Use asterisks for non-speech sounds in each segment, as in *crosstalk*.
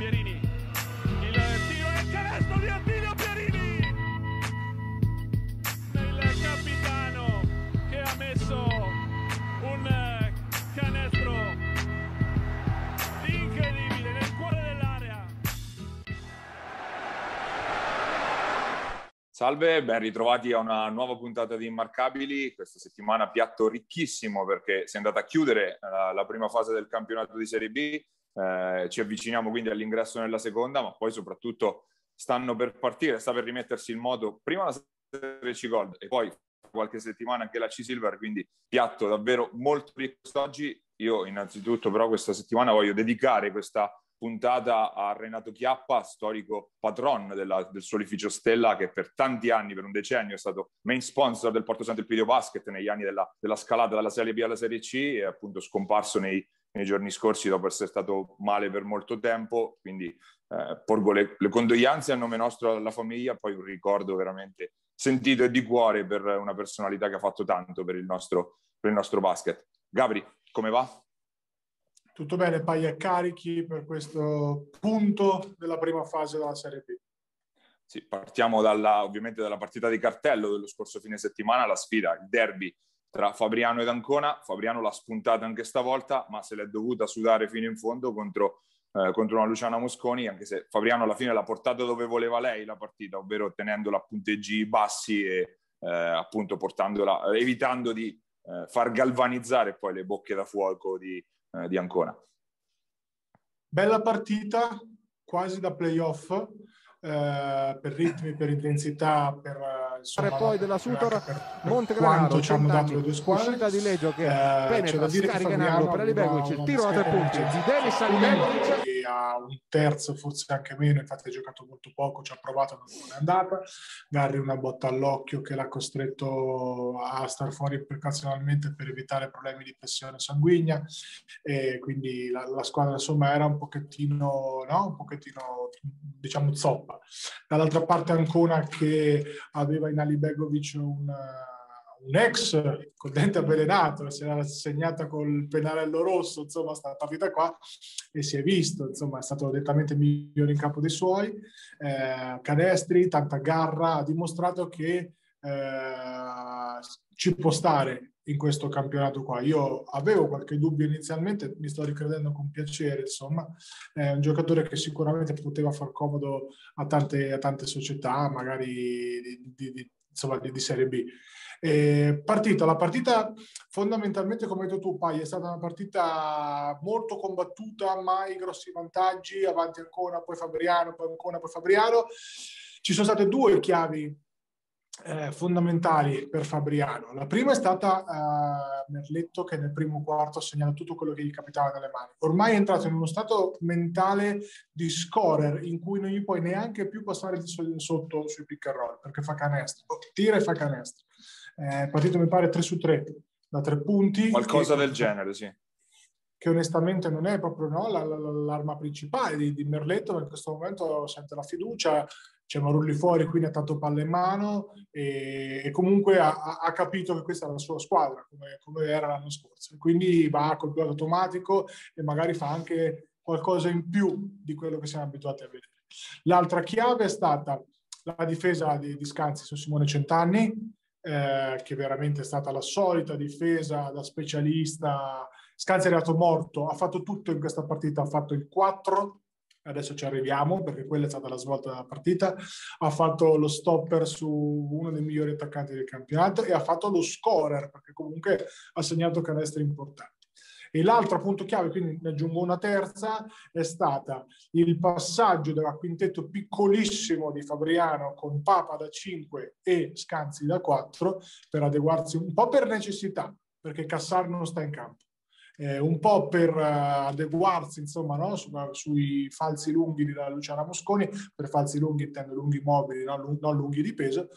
Pierini. Il tiro e il canestro di Attilio Pierini. Il capitano che ha messo un canestro incredibile nel cuore dell'area. Salve, ben ritrovati a una nuova puntata di Immarcabili. Questa settimana piatto ricchissimo perché si è andata a chiudere la, la prima fase del campionato di Serie B. Eh, ci avviciniamo quindi all'ingresso nella seconda, ma poi soprattutto stanno per partire, sta per rimettersi in moto prima la Serie C Gold e poi qualche settimana anche la C Silver, quindi piatto davvero molto ricco oggi. Io innanzitutto però questa settimana voglio dedicare questa puntata a Renato Chiappa, storico patron della, del solificio Stella, che per tanti anni, per un decennio, è stato main sponsor del Porto Sant'Elpidio Basket negli anni della, della, scalata dalla Serie B alla Serie C e appunto scomparso nei, nei giorni scorsi dopo essere stato male per molto tempo. Quindi eh, porgo le, le condoglianze a nome nostro alla famiglia, poi un ricordo veramente sentito e di cuore per una personalità che ha fatto tanto per il nostro, per il nostro basket. Gabri, come va? Tutto bene, Paglia carichi per questo punto della prima fase della Serie B. Sì, partiamo dalla, ovviamente dalla partita di cartello dello scorso fine settimana, la sfida, il derby tra Fabriano ed Ancona. Fabriano l'ha spuntata anche stavolta, ma se l'è dovuta sudare fino in fondo contro, eh, contro una Luciana Mosconi, anche se Fabriano alla fine l'ha portata dove voleva lei la partita, ovvero tenendola a punteggi bassi e eh, appunto portandola, evitando di eh, far galvanizzare poi le bocche da fuoco di, eh, di Ancona. Bella partita, quasi da playoff, eh, per ritmi, per intensità, per insomma, poi della Sutor Montegranaro ci hanno dato le due squadre. uscita di Leggio che eh, penetra scarica in angolo per Alibegovic il tiro da tre punti. di Denis Alibegovic a un terzo forse anche meno infatti ha giocato molto poco ci ha provato non è andata. Garri una botta all'occhio che l'ha costretto a star fuori precazionalmente per evitare problemi di pressione sanguigna. E quindi la, la squadra insomma era un pochettino no? un pochettino diciamo zoppa. Dall'altra parte Ancona che aveva in Ali Begovic un, un ex con dente avvelenato, si era segnata col pennarello rosso, insomma, sta partita qua e si è visto, insomma, è stato nettamente migliore in campo dei suoi, eh, canestri, tanta garra, ha dimostrato che eh, ci può stare in questo campionato qua. Io avevo qualche dubbio inizialmente, mi sto ricredendo con piacere, insomma, è un giocatore che sicuramente poteva far comodo a tante, a tante società, magari di, di, di, insomma, di Serie B. Eh, partita, la partita fondamentalmente, come hai detto tu, Pai, è stata una partita molto combattuta, mai grossi vantaggi, avanti Ancona, poi Fabriano, poi Ancona, poi Fabriano. Ci sono state due chiavi eh, fondamentali per Fabriano. La prima è stata uh, Merletto che nel primo quarto ha segnato tutto quello che gli capitava nelle mani. Ormai è entrato in uno stato mentale di scorer in cui non gli puoi neanche più passare di sotto sui pick and roll perché fa canestro, tira e fa canestro. Eh, partito mi pare 3 su 3 da tre punti. Qualcosa del genere, sì. Che onestamente non è proprio no, la, la, l'arma principale di, di Merletto, in questo momento sente la fiducia, c'è Marulli fuori, quindi ha tanto palla in mano e, e comunque ha, ha, capito che questa è la sua squadra, come, come era l'anno scorso. Quindi va col pilota automatico e magari fa anche qualcosa in più di quello che siamo abituati a vedere. L'altra chiave è stata la difesa di, di Scanzi su Simone Centanni, eh, che veramente è stata la solita difesa da specialista. Scanzi è arrivato morto, ha fatto tutto in questa partita, ha fatto il 4 adesso ci arriviamo perché quella è stata la svolta della partita, ha fatto lo stopper su uno dei migliori attaccanti del campionato e ha fatto lo scorer perché comunque ha segnato canestri importanti. E l'altro punto chiave, quindi ne aggiungo una terza, è stata il passaggio della quintetto piccolissimo di Fabriano con Papa da 5 e Scanzi da 4 per adeguarsi un po' per necessità, perché Cassar non sta in campo eh, un po' per uh, adeguarsi insomma, no? Su, sui falsi lunghi di Luciana Mosconi, per falsi lunghi intendo lunghi mobili, no? non lunghi di peso,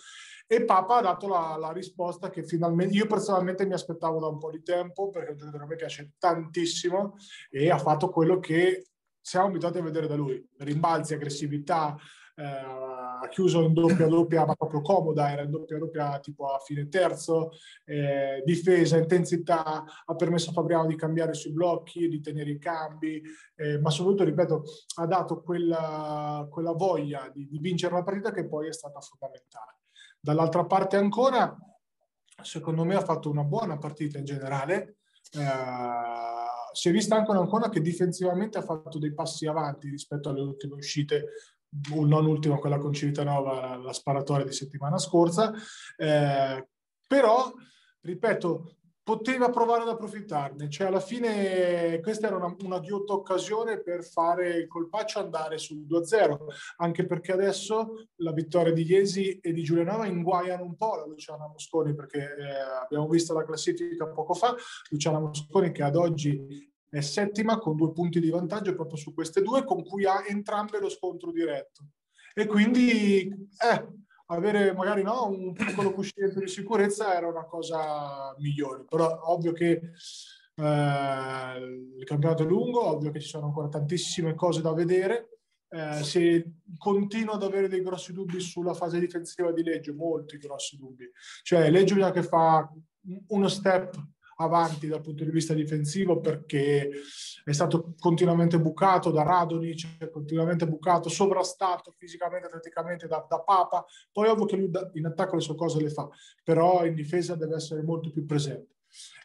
e Papa ha dato la, la, risposta che finalmente io personalmente mi aspettavo da un po' di tempo, perché è un giocatore che mi piace tantissimo e ha fatto quello che siamo abituati a vedere da lui, rimbalzi, aggressività, eh, ha chiuso in doppia doppia ma proprio comoda, era in doppia doppia tipo a fine terzo, eh, difesa, intensità, ha permesso a Fabriano di cambiare sui blocchi, di tenere i cambi, eh, ma soprattutto, ripeto, ha dato quella, quella voglia di, di vincere la partita che poi è stata fondamentale. Dall'altra parte ancora, secondo me ha fatto una buona partita in generale, eh, si è vista anche un'Ancona che difensivamente ha fatto dei passi avanti rispetto alle ultime uscite, non ultima quella con Civitanova, la sparatoria di settimana scorsa, eh, però, ripeto, poteva provare ad approfittarne, cioè alla fine questa era una, una ghiotta occasione per fare il colpaccio andare sul 2-0, anche perché adesso la vittoria di Iesi e di Giulianova inguaiano un po' la Luciana Mosconi, perché eh, abbiamo visto la classifica poco fa, Luciana Mosconi che ad oggi è settima con due punti di vantaggio proprio su queste due, con cui ha entrambe lo scontro diretto. E quindi eh, avere magari no, un piccolo cuscino di sicurezza era una cosa migliore, però ovvio che eh, il campionato è lungo, ovvio che ci sono ancora tantissime cose da vedere. Eh, se continuo ad avere dei grossi dubbi sulla fase difensiva di Leggio, molti grossi dubbi. Cioè, Leggio bisogna che fa uno step avanti dal punto di vista difensivo perché è stato continuamente bucato da Radonic, continuamente bucato, sovrastato fisicamente, atleticamente da, da Papa. Poi ovvio che lui in attacco le sue cose le fa, però in difesa deve essere molto più presente.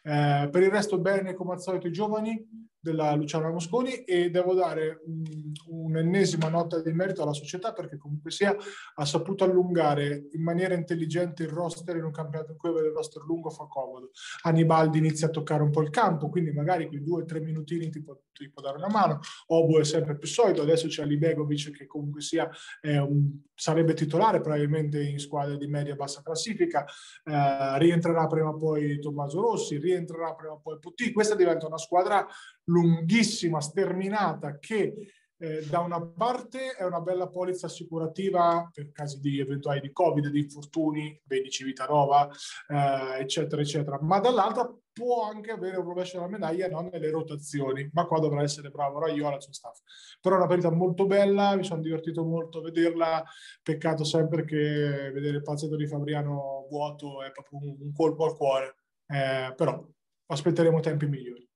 Eh, per il resto bene come al solito i giovani, della Luciana Mosconi e devo dare un, un'ennesima nota di merito alla società perché comunque sia ha saputo allungare in maniera intelligente il roster in un campionato in cui avere il roster lungo fa comodo. Anibaldi inizia a toccare un po' il campo, quindi magari quei due o tre minutini ti può, ti può, dare una mano. Obo è sempre più solito, adesso c'è Libegovic che comunque sia un, sarebbe titolare probabilmente in squadre di media bassa classifica, eh, rientrerà prima o poi Tommaso Rossi, rientrerà prima o poi Putti. Questa diventa una squadra lunghissima, sterminata, che eh, da una parte è una bella polizza assicurativa per casi di eventuali di Covid, di infortuni, vedi Civitanova, eh, eccetera, eccetera, ma dall'altra può anche avere un rovescio della medaglia non nelle rotazioni, ma qua dovrà essere bravo Raiola e suo staff. Però è una partita molto bella, mi sono divertito molto a vederla, peccato sempre che vedere il palzetto di Fabriano vuoto è proprio un, un colpo al cuore, eh, però aspetteremo tempi migliori.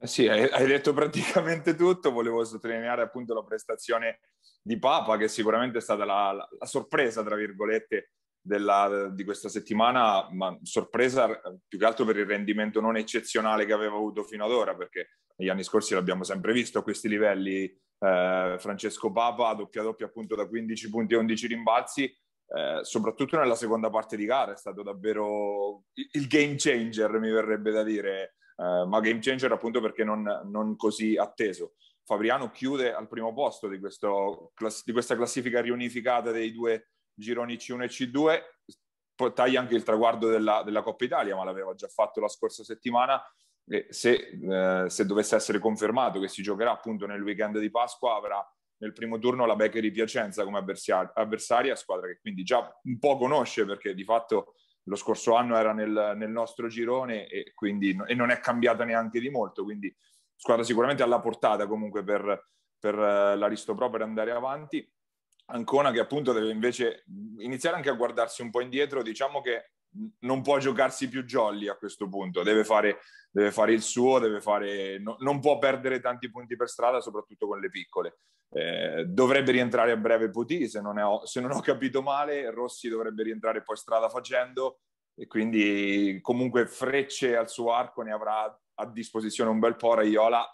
Eh sì, hai, detto praticamente tutto. Volevo sottolineare appunto la prestazione di Papa, che sicuramente è stata la, la, la sorpresa, tra virgolette, della, di questa settimana, ma sorpresa più che altro per il rendimento non eccezionale che aveva avuto fino ad ora, perché negli anni scorsi l'abbiamo sempre visto a questi livelli. Eh, Francesco Papa, doppia doppia appunto da 15 punti e 11 rimbalzi, eh, soprattutto nella seconda parte di gara, è stato davvero il game changer, mi verrebbe da dire eh, ma game changer appunto perché non, non, così atteso. Fabriano chiude al primo posto di, questo, di questa classifica riunificata dei due gironi C1 e C2, poi taglia anche il traguardo della, della Coppa Italia, ma l'aveva già fatto la scorsa settimana. Se, eh, se dovesse essere confermato che si giocherà appunto nel weekend di Pasqua, avrà nel primo turno la Beccheri Piacenza come avversaria, squadra che quindi già un po' conosce perché di fatto lo scorso anno era nel, nel nostro girone e, quindi, e non è cambiata neanche di molto, quindi squadra sicuramente alla portata comunque per, per eh, l'Aristo Pro per andare avanti. Ancona che appunto deve invece iniziare anche a guardarsi un po' indietro, diciamo che non può giocarsi più jolly a questo punto, deve fare, deve fare il suo, deve fare, no, non può perdere tanti punti per strada, soprattutto con le piccole. Eh, dovrebbe rientrare a breve Puti, se se non ho capito male, Rossi dovrebbe rientrare poi strada facendo e quindi comunque frecce al suo arco ne avrà a disposizione un bel po'. Raiola,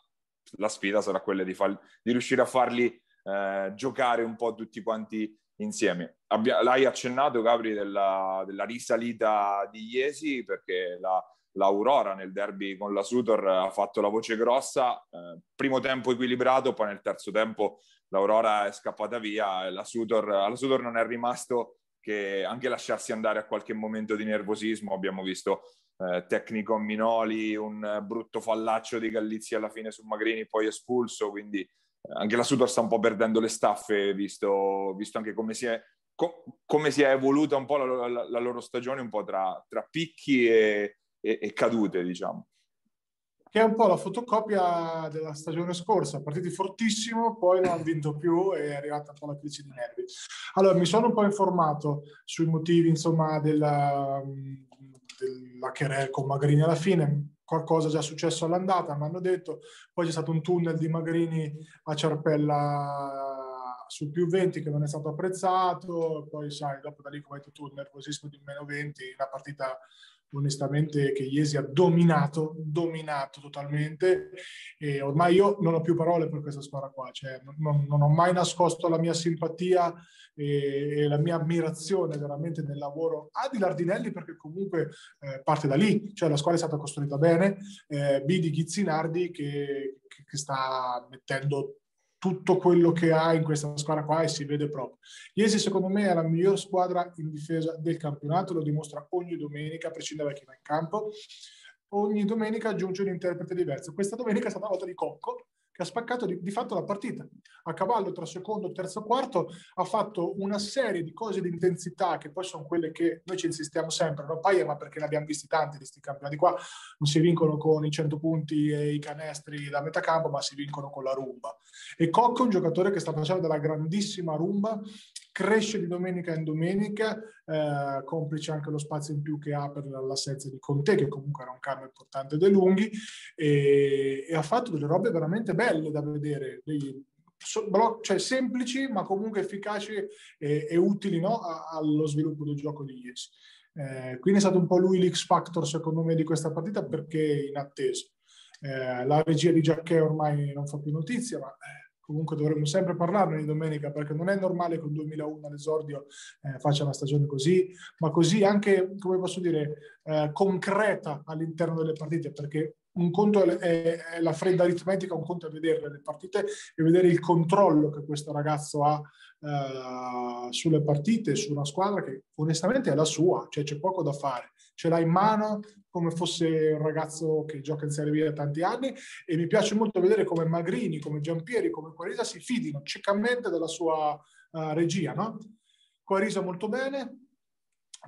la sfida sarà quella di, far, di riuscire a farli eh, giocare un po' tutti quanti insieme. Abbia, l'hai accennato, Gabri, della, della, risalita di Iesi perché la, l'Aurora nel derby con la Sutor ha fatto la voce grossa, eh, primo tempo equilibrato, poi nel terzo tempo l'Aurora è scappata via e la Sutor, alla Sutor non è rimasto che anche lasciarsi andare a qualche momento di nervosismo. Abbiamo visto eh, tecnico Minoli, un brutto fallaccio di Gallizia alla fine su Magrini, poi espulso, quindi eh, anche la Sutor sta un po' perdendo le staffe, visto, visto anche come si è co- come si è evoluta un po' la, la, la loro stagione, un po' tra, tra picchi e, e, e cadute, diciamo. che è un po' la fotocopia della stagione scorsa, partiti fortissimo, poi non hanno vinto più e è arrivata un po' la crisi di nervi. Allora, mi sono un po' informato sui motivi, insomma, della, della querel con Magrini alla fine, qualcosa già successo all'andata, mi hanno detto, poi c'è stato un tunnel di Magrini a Ciarpella sul più 20 che non è stato apprezzato, poi sai, dopo da lì come hai detto tu, il nervosismo di meno 20, la partita onestamente che Iesi ha dominato, dominato totalmente. E ormai io non ho più parole per questa squadra qua, cioè, non, non, ho mai nascosto la mia simpatia e, e, la mia ammirazione veramente nel lavoro A di Lardinelli perché comunque eh, parte da lì, cioè la squadra è stata costruita bene, eh, B di Ghizzinardi che, che, che sta mettendo tutto quello che ha in questa squadra qua e si vede proprio. Iesi secondo me è la miglior squadra in difesa del campionato, lo dimostra ogni domenica, a prescindere da chi va in campo. Ogni domenica aggiunge un interprete diverso. Questa domenica è stata la volta di Cocco, che ha spaccato di, di, fatto la partita. A cavallo tra secondo terzo quarto ha fatto una serie di cose di intensità che poi sono quelle che noi ci insistiamo sempre, no Paia, ma perché ne abbiamo visti tanti di questi campionati qua, non si vincono con i 100 punti e i canestri da metà campo, ma si vincono con la rumba. E Cocco è un giocatore che sta facendo della grandissima rumba cresce di domenica in domenica, eh, complice anche lo spazio in più che ha per l'assenza di Conte, che comunque era un cambio importante dei lunghi, e, e ha fatto delle robe veramente belle da vedere, dei, cioè semplici ma comunque efficaci e, e utili no? allo sviluppo del gioco di Yes. Eh, quindi è stato un po' lui l'X Factor secondo me di questa partita perché in attesa. Eh, la regia di Giacchè ormai non fa più notizia, ma eh, comunque dovremmo sempre parlarne di domenica perché non è normale che un 2001 all'esordio eh, faccia una stagione così, ma così anche, come posso dire, eh, concreta all'interno delle partite perché un conto è, la fredda aritmetica, un conto è vedere le partite e vedere il controllo che questo ragazzo ha uh, sulle partite, su una squadra che onestamente è la sua, cioè c'è poco da fare. Ce l'ha in mano, come fosse un ragazzo che gioca in Serie B da tanti anni e mi piace molto vedere come Magrini, come Giampieri, come Quarisa si fidino ciecamente della sua uh, regia. No? Quarisa molto bene,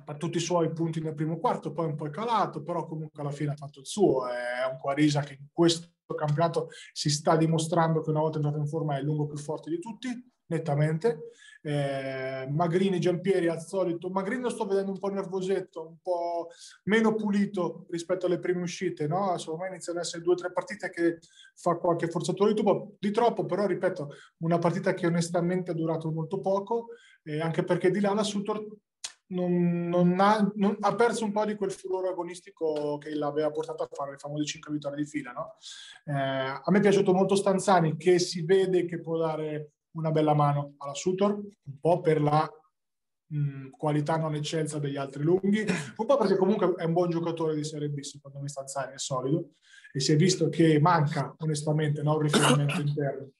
per tutti i suoi punti nel primo quarto, poi un po' è calato, però comunque alla fine ha fatto il suo. È un Quarisa che in questo campionato si sta dimostrando che una volta entrato in forma è il lungo più forte di tutti, nettamente eh, Magrini, Giampieri al solito. Magrini lo sto vedendo un po' nervosetto, un po' meno pulito rispetto alle prime uscite, no? Secondo me iniziano ad essere due o tre partite che fa qualche forzatura di, tubo, di troppo, però ripeto, una partita che onestamente ha durato molto poco, eh, anche perché di là la Sutor non, non, ha, non, ha, perso un po' di quel furore agonistico che l'aveva portato a fare le famose 5 vittorie di fila. No? Eh, a me è piaciuto molto Stanzani, che si vede che può dare una bella mano alla Sutor, un po' per la mh, qualità non eccelsa degli altri lunghi, un po' perché comunque è un buon giocatore di Serie B, secondo me Stanzani è solido, e si è visto che manca onestamente no, un riferimento interno.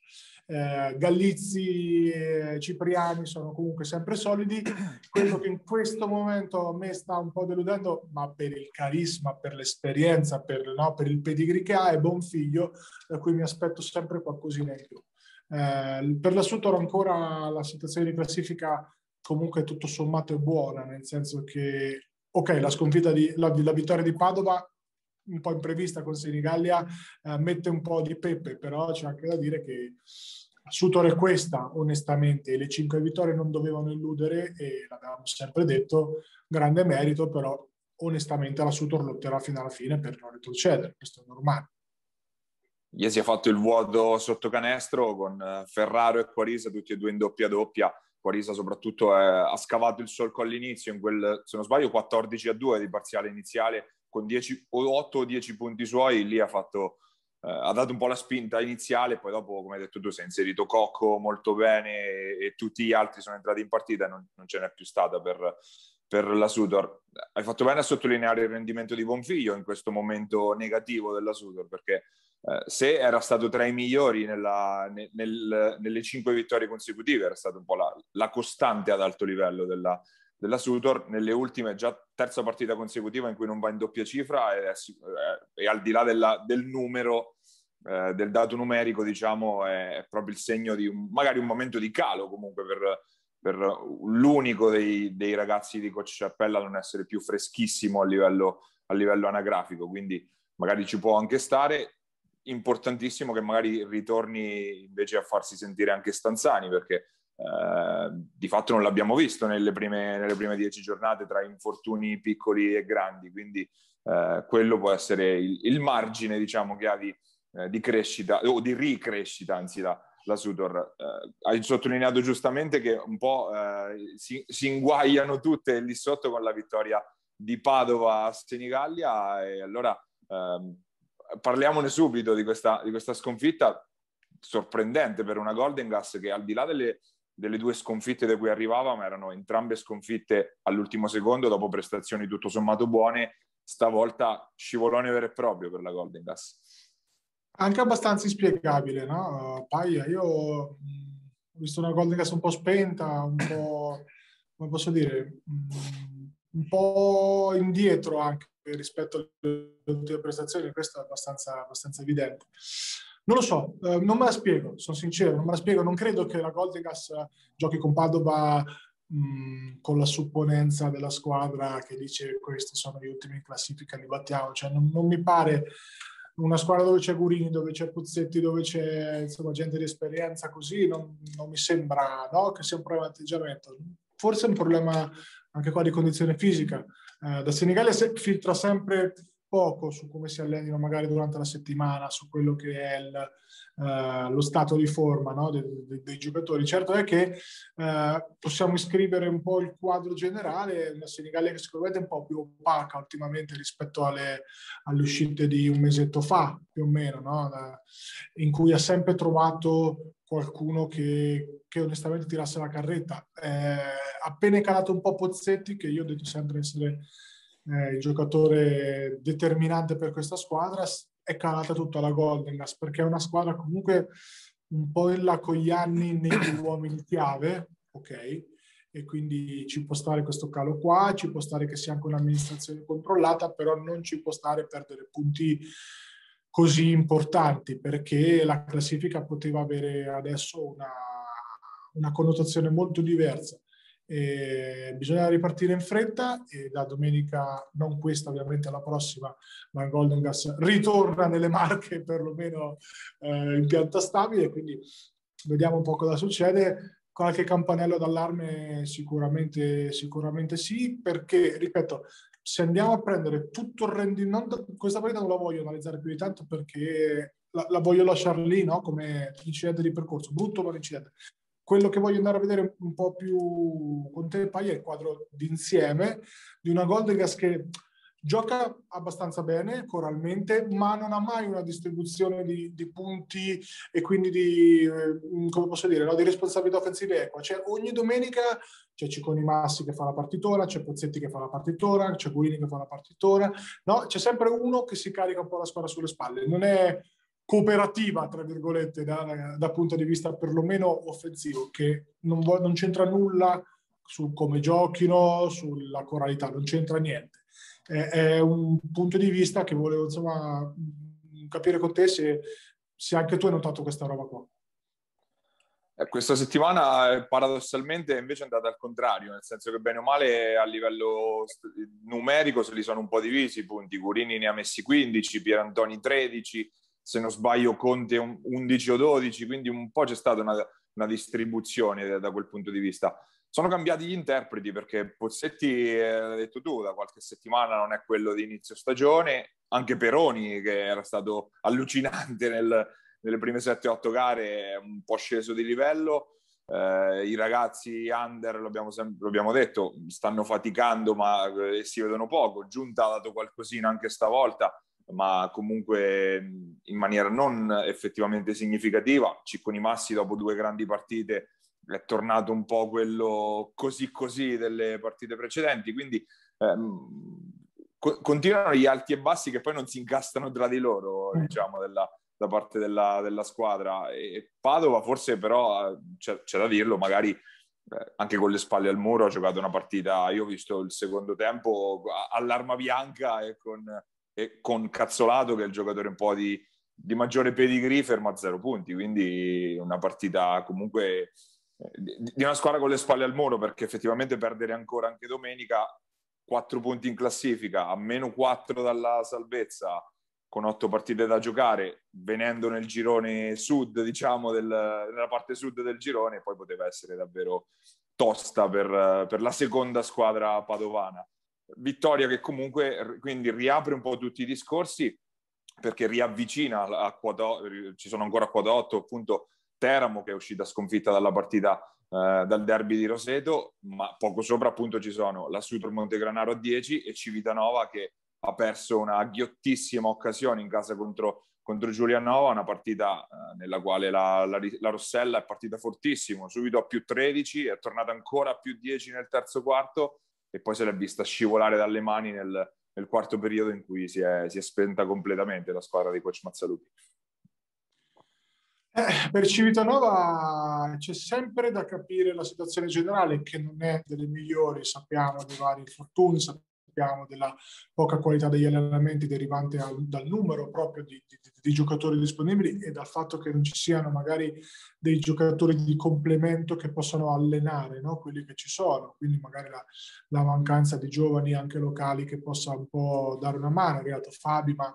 Eh, Gallizzi e Cipriani sono comunque sempre solidi. Quello che in questo momento a me sta un po' deludendo, ma per il carisma, per l'esperienza, per, no, per il pedigree che ha, è Bonfiglio, da cui mi aspetto sempre qualcosina in più. Eh, per la Sutor ancora la situazione di classifica comunque tutto sommato è buona, nel senso che, ok, la sconfitta di, la, la vittoria di Padova un po' imprevista con Senigallia eh, mette un po' di pepe, però c'è anche da dire che Sutor è questa, onestamente, le cinque vittorie non dovevano illudere e l'abbiamo sempre detto, grande merito, però onestamente la Sutor lotterà fino alla fine per non retrocedere, questo è normale. Iesi ha fatto il vuoto sotto canestro con eh, Ferraro e Quarisa, tutti e due in doppia doppia. Quarisa soprattutto è, ha scavato il solco all'inizio in quel, se non sbaglio, 14 a 2 di parziale iniziale con 10, 8 o 10 punti suoi. Lì ha, fatto, eh, ha dato un po' la spinta iniziale, poi dopo, come hai detto tu, si è inserito Cocco molto bene e, e tutti gli altri sono entrati in partita e non, non ce n'è più stata per, per la Sudor. Hai fatto bene a sottolineare il rendimento di Bonfiglio in questo momento negativo della Sudor, perché eh, se era stato tra i migliori nella, nel, nel, nelle cinque vittorie consecutive, era stata un po' la, la costante ad alto livello della, della Sutor, nelle ultime già terza partita consecutiva in cui non va in doppia cifra e, e al di là della, del numero, eh, del dato numerico, diciamo, è, è, proprio il segno di un, magari un momento di calo comunque per, per l'unico dei, dei, ragazzi di Coach Cappella non essere più freschissimo a livello, a livello anagrafico, quindi magari ci può anche stare. Importantissimo che magari ritorni invece a farsi sentire anche Stanzani, perché eh, di fatto non l'abbiamo visto nelle prime, nelle prime, dieci giornate tra infortuni piccoli e grandi, quindi eh, quello può essere il, il, margine diciamo, che ha di, eh, di, crescita o di ricrescita, anzi la, la Sutor. Eh, hai sottolineato giustamente che un po' eh, si, si inguaiano tutte lì sotto con la vittoria di Padova a Senigallia e allora ehm, parliamone subito di questa, di questa, sconfitta sorprendente per una Golden Gas che al di là delle, delle due sconfitte da cui arrivava, ma erano entrambe sconfitte all'ultimo secondo dopo prestazioni tutto sommato buone, stavolta scivolone vero e proprio per la Golden Gas. Anche abbastanza inspiegabile, no? Paia, io ho visto una Golden Gas un po' spenta, un po', come posso dire, un po' indietro anche rispetto alle ultime prestazioni, questo è abbastanza, abbastanza evidente. Non lo so, eh, non me la spiego, sono sincero, non me la spiego. Non credo che la Goldegas giochi con Padova mh, con la supponenza della squadra che dice questi sono gli ultimi in classifica, li battiamo. Cioè, non, non mi pare una squadra dove c'è Gurini, dove c'è Puzzetti, dove c'è insomma, gente di esperienza così, non, non mi sembra no, che sia un problema di atteggiamento. Forse è un problema anche qua di condizione fisica. Eh, da Senigallia filtra sempre poco su come si allenino magari durante la settimana, su quello che è il, uh, lo stato di forma no, dei, dei, dei, giocatori. Certo è che uh, possiamo iscrivere un po' il quadro generale, una Senigallia che sicuramente è un po' più opaca ultimamente rispetto alle, alle uscite di un mesetto fa, più o meno, no? in cui ha sempre trovato qualcuno che, che onestamente tirasse la carretta. Eh, appena è calato un po' Pozzetti, che io ho detto sempre essere eh, il giocatore determinante per questa squadra, è calata tutta la Golden Gas perché è una squadra comunque un po' in là con gli anni negli *coughs* uomini chiave, ok? E quindi ci può stare questo calo qua, ci può stare che sia anche un'amministrazione controllata, però non ci può stare perdere punti così importanti perché la classifica poteva avere adesso una, una connotazione molto diversa. E bisogna ripartire in fretta e da domenica, non questa ovviamente, la prossima, ma il Golden Gas ritorna nelle marche perlomeno eh, in pianta stabile, quindi vediamo un po' cosa succede. Qualche campanello d'allarme sicuramente, sicuramente sì, perché, ripeto, se andiamo a prendere tutto il rendimento, questa partita non la voglio analizzare più di tanto perché la, la voglio lasciare lì no? come incidente di percorso, brutto ma incidente quello che voglio andare a vedere un po' più con te, Pai, è il quadro d'insieme di una Goldegas che gioca abbastanza bene coralmente, ma non ha mai una distribuzione di, di punti e quindi di, eh, come posso dire, no? di responsabilità offensive equa. Cioè, ogni domenica c'è Cicconi Massi che fa la partitona, c'è Pozzetti che fa la partitona, c'è Guini che fa la partitona, no? c'è sempre uno che si carica un po' la squadra sulle spalle. Non è cooperativa, tra virgolette, da, da, punto di vista perlomeno offensivo, che non, vuole, non c'entra nulla su come giochino, sulla coralità, non c'entra niente. È, è, un punto di vista che volevo insomma capire con te se, se anche tu hai notato questa roba qua. Eh, questa settimana paradossalmente invece è andata al contrario, nel senso che bene o male a livello numerico se li sono un po' divisi i punti. Curini ne ha messi 15, Pierantoni 13, se non sbaglio Conte 11 o 12, quindi un po' c'è stata una, una distribuzione da, da, quel punto di vista. Sono cambiati gli interpreti perché Pozzetti, eh, hai detto tu, da qualche settimana non è quello di inizio stagione, anche Peroni che era stato allucinante nel, nelle prime 7-8 gare un po' sceso di livello. Eh, I ragazzi under, l'abbiamo, sempre, l'abbiamo detto, stanno faticando ma eh, si vedono poco. Giunta ha dato qualcosina anche stavolta ma comunque in maniera non effettivamente significativa. Cicconi Massi dopo due grandi partite è tornato un po' quello così così delle partite precedenti, quindi ehm, co- continuano gli alti e bassi che poi non si incastano tra di loro, mm. diciamo, della, da parte della, della, squadra. E Padova forse però, c'è, c'è da dirlo, magari eh, anche con le spalle al muro ha giocato una partita, io ho visto il secondo tempo all'arma bianca e con e con Cazzolato che è il giocatore un po' di, di maggiore pedigree ferma a zero punti, quindi una partita comunque eh, di una squadra con le spalle al muro perché effettivamente perdere ancora anche domenica quattro punti in classifica a meno quattro dalla salvezza con otto partite da giocare, venendo nel girone sud, diciamo, del, nella parte sud del girone, poi poteva essere davvero tosta per, per la seconda squadra padovana. Vittoria che comunque quindi riapre un po' tutti i discorsi perché riavvicina a quota, ci sono ancora 8 appunto Teramo che è uscita sconfitta dalla partita eh, dal derby di Roseto, ma poco sopra appunto ci sono la Super Montegranaro a 10 e Civitanova che ha perso una ghiottissima occasione in casa contro, contro Giulianova, una partita eh, nella quale la, la, la, Rossella è partita fortissimo, subito a più 13, è tornata ancora a più 10 nel terzo quarto e poi se l'è vista scivolare dalle mani nel, nel quarto periodo in cui si è, si è spenta completamente la squadra di coach Mazzalupi. Eh, per Civitanova c'è sempre da capire la situazione generale che non è delle migliori, sappiamo dei vari infortuni, sappiamo della poca qualità degli allenamenti derivante al, dal numero proprio di, di, di, giocatori disponibili e dal fatto che non ci siano magari dei giocatori di complemento che possano allenare no? quelli che ci sono, quindi magari la, la mancanza di giovani anche locali che possa un po' dare una mano, è arrivato Fabi ma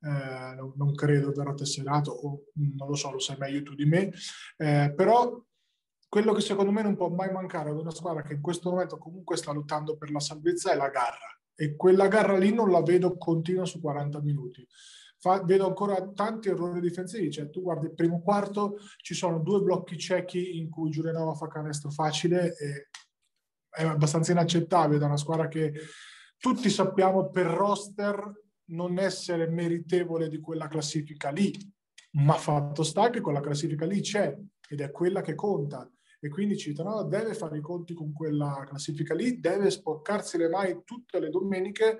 eh, non, non, credo verrà tesserato, o non lo so, lo sai meglio tu di me, eh, però quello che secondo me non può mai mancare ad una squadra che in questo momento comunque sta lottando per la salvezza è la garra e quella garra lì non la vedo continua su 40 minuti. Fa, vedo ancora tanti errori difensivi, cioè tu guardi il primo quarto, ci sono due blocchi ciechi in cui Giulianova fa canestro facile e è abbastanza inaccettabile da una squadra che tutti sappiamo per roster non essere meritevole di quella classifica lì, ma fatto sta che quella classifica lì c'è ed è quella che conta e quindi Cittadella deve fare i conti con quella classifica lì, deve sporcarsi le mani tutte le domeniche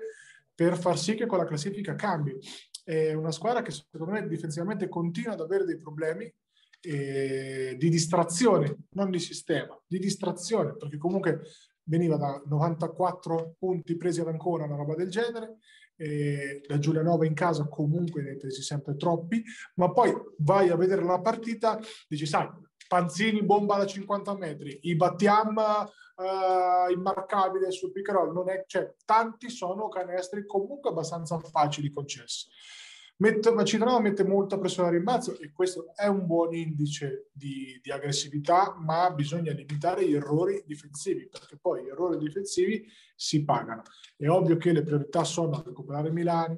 per far sì che quella classifica cambi. È una squadra che secondo me difensivamente continua ad avere dei problemi eh, di distrazione, non di sistema, di distrazione, perché comunque veniva da 94 punti presi ad ancora, una roba del genere, eh, la Giulianova in casa comunque ne hai presi sempre troppi, ma poi vai a vedere la partita, dici sai, Panzini bomba da 50 metri, i Battiam uh, immarcabile sul pick non è, cioè, tanti sono canestri comunque abbastanza facili concessi. Mette, Macedonia mette molta pressione al rimbalzo e questo è un buon indice di, di, aggressività, ma bisogna limitare gli errori difensivi, perché poi gli errori difensivi si pagano. È ovvio che le priorità sono recuperare Milani,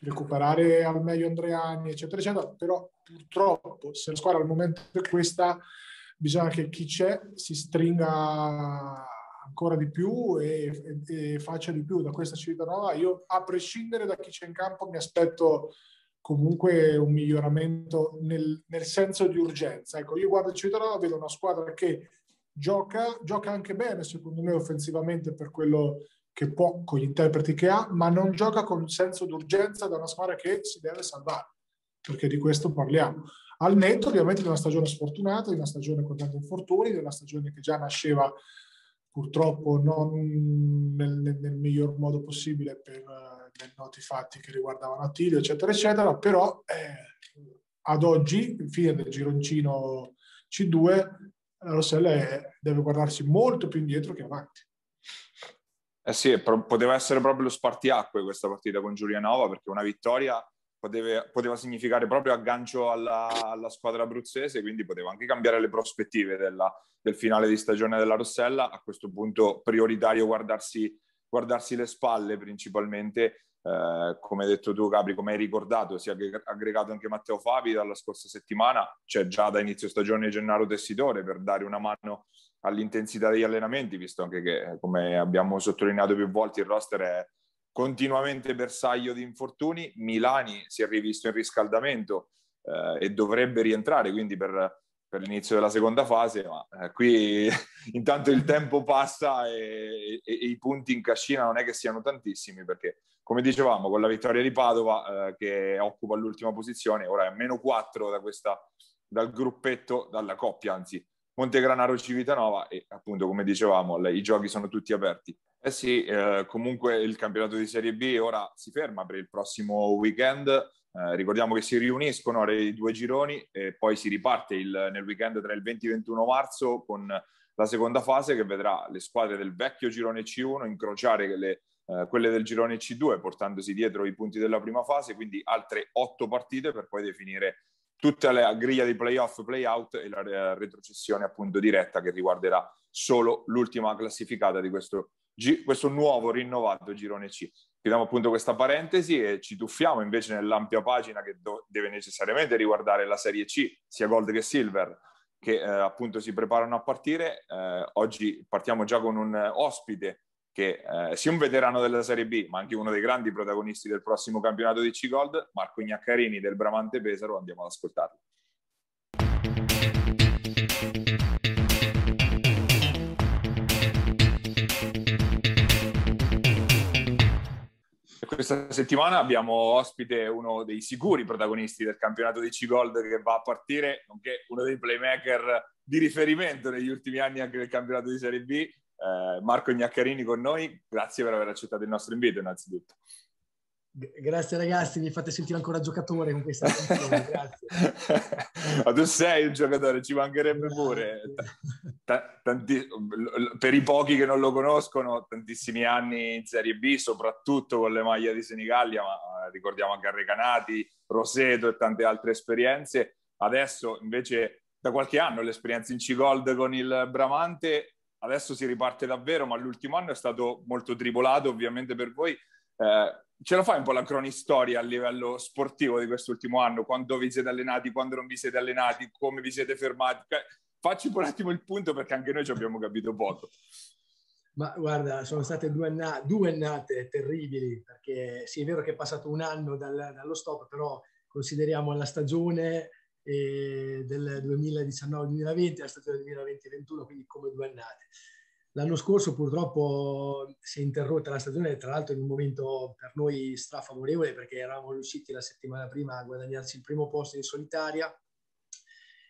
recuperare al meglio Andreani, eccetera, eccetera, però purtroppo se la squadra al momento è questa, bisogna che chi c'è si stringa ancora di più e, e, e faccia di più da questa città nuova. Io, a prescindere da chi c'è in campo, mi aspetto comunque un miglioramento nel, nel senso di urgenza. Ecco, io guardo il Cittadella, vedo una squadra che gioca, gioca anche bene, secondo me, offensivamente per quello che può, con gli interpreti che ha, ma non gioca con senso d'urgenza da una squadra che si deve salvare, perché di questo parliamo. Al netto ovviamente di una stagione sfortunata, di una stagione con tanti infortuni, di una stagione che già nasceva purtroppo non nel, nel, miglior modo possibile per dei noti fatti che riguardavano Attilio, eccetera, eccetera, però eh, ad oggi, fine del gironcino C2, la Rossella è, deve guardarsi molto più indietro che avanti. Eh sì, poteva essere proprio lo spartiacque questa partita con Giulianova, perché una vittoria poteva, poteva significare proprio aggancio alla, alla, squadra abruzzese, quindi poteva anche cambiare le prospettive della, del finale di stagione della Rossella. A questo punto prioritario guardarsi guardarsi le spalle principalmente, eh, come hai detto tu Gabri, come hai ricordato, si è aggregato anche Matteo Fabi dalla scorsa settimana, c'è già da inizio stagione Gennaro Tessitore per dare una mano all'intensità degli allenamenti, visto anche che, come abbiamo sottolineato più volte, il roster è continuamente bersaglio di infortuni. Milani si è rivisto in riscaldamento eh, e dovrebbe rientrare, quindi per per l'inizio della seconda fase, ma eh, qui *laughs* intanto il tempo passa e, e, e, i punti in cascina non è che siano tantissimi, perché come dicevamo, con la vittoria di Padova eh, che occupa l'ultima posizione, ora è a meno 4 da questa, dal gruppetto, dalla coppia, anzi, Montegranaro Civitanova e appunto come dicevamo i giochi sono tutti aperti. Eh sì, eh, comunque il campionato di Serie B ora si ferma per il prossimo weekend, eh, ricordiamo che si riuniscono i due gironi e poi si riparte il, nel weekend tra il 20 e il 21 marzo con la seconda fase che vedrà le squadre del vecchio girone C1 incrociare le, eh, quelle del girone C2, portandosi dietro i punti della prima fase, quindi altre otto partite per poi definire tutta la griglia di playoff, playout e la retrocessione appunto diretta che riguarderà solo l'ultima classificata di questo, questo nuovo rinnovato girone C. Chiudiamo appunto questa parentesi e ci tuffiamo invece nell'ampia pagina che do- deve necessariamente riguardare la Serie C, sia Gold che Silver, che eh, appunto si preparano a partire. Eh, oggi partiamo già con un ospite che eh, sia un veterano della Serie B, ma anche uno dei grandi protagonisti del prossimo campionato di C-Gold, Marco Ignaccarini del Bramante Pesaro, andiamo ad ascoltarlo. Questa settimana abbiamo ospite uno dei sicuri protagonisti del campionato di C-Gold che va a partire, nonché uno dei playmaker di riferimento negli ultimi anni anche del campionato di Serie B, eh, Marco Gnaccarini con noi, grazie per aver accettato il nostro invito innanzitutto. Grazie ragazzi, mi fate sentire ancora giocatore con questa *laughs* grazie. Ma tu sei un giocatore, ci mancherebbe pure. T- tanti, per i pochi che non lo conoscono, tantissimi anni in Serie B, soprattutto con le maglie di Senigallia, ma eh, ricordiamo anche Arrecanati, Roseto e tante altre esperienze. Adesso invece da qualche anno l'esperienza in C-Gold con il Bramante adesso si riparte davvero, ma l'ultimo anno è stato molto tribolato ovviamente per voi. Eh, ce la fai un po' la cronistoria a livello sportivo di quest'ultimo anno? Quando vi siete allenati, quando non vi siete allenati, come vi siete fermati? Facci un attimo il punto perché anche noi ci abbiamo capito poco. Ma guarda, sono state due, anna- due annate terribili perché sì, è vero che è passato un anno dal, dallo stop, però consideriamo la stagione eh, del 2019-2020 la stagione 2020-2021, quindi come due annate. L'anno scorso purtroppo si è interrotta la stagione, tra l'altro in un momento per noi strafavorevole perché eravamo riusciti la settimana prima a guadagnarci il primo posto in solitaria.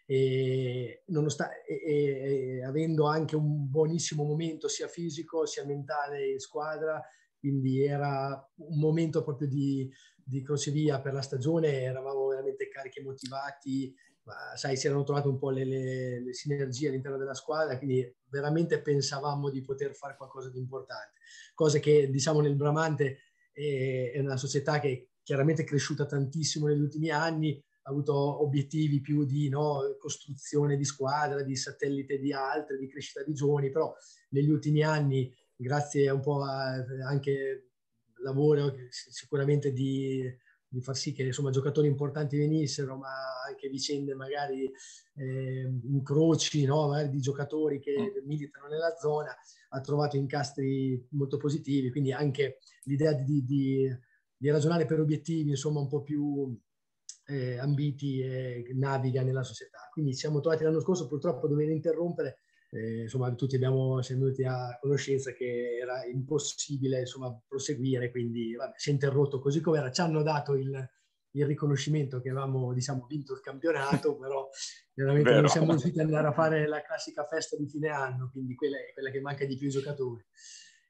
E, e, e, avendo anche un buonissimo momento sia fisico sia mentale in squadra, quindi era un momento proprio di, di crocevia per la stagione, eravamo veramente carichi e motivati, ma sai, si erano trovate un po' le, le, le, sinergie all'interno della squadra, quindi veramente pensavamo di poter fare qualcosa di importante. Cosa che diciamo nel Bramante è, è una società che chiaramente è cresciuta tantissimo negli ultimi anni, ha avuto obiettivi più di no, costruzione di squadra, di satellite di altre, di crescita di giovani, però negli ultimi anni, grazie un po' a, anche lavoro sicuramente di, di, far sì che insomma, giocatori importanti venissero, ma anche vicende magari eh, incroci no? magari di giocatori che mm. militano nella zona, ha trovato incastri molto positivi, quindi anche l'idea di, di, di ragionare per obiettivi insomma un po' più eh, ambiti e naviga nella società. Quindi siamo trovati l'anno scorso purtroppo a dover interrompere eh, insomma, tutti abbiamo, siamo venuti a conoscenza che era impossibile insomma, proseguire, quindi vabbè, si è interrotto così come era. Ci hanno dato il, il riconoscimento che avevamo diciamo, vinto il campionato, *laughs* però veramente non siamo riusciti ad andare a fare *laughs* la classica festa di fine anno, quindi quella è quella che manca di più ai giocatori.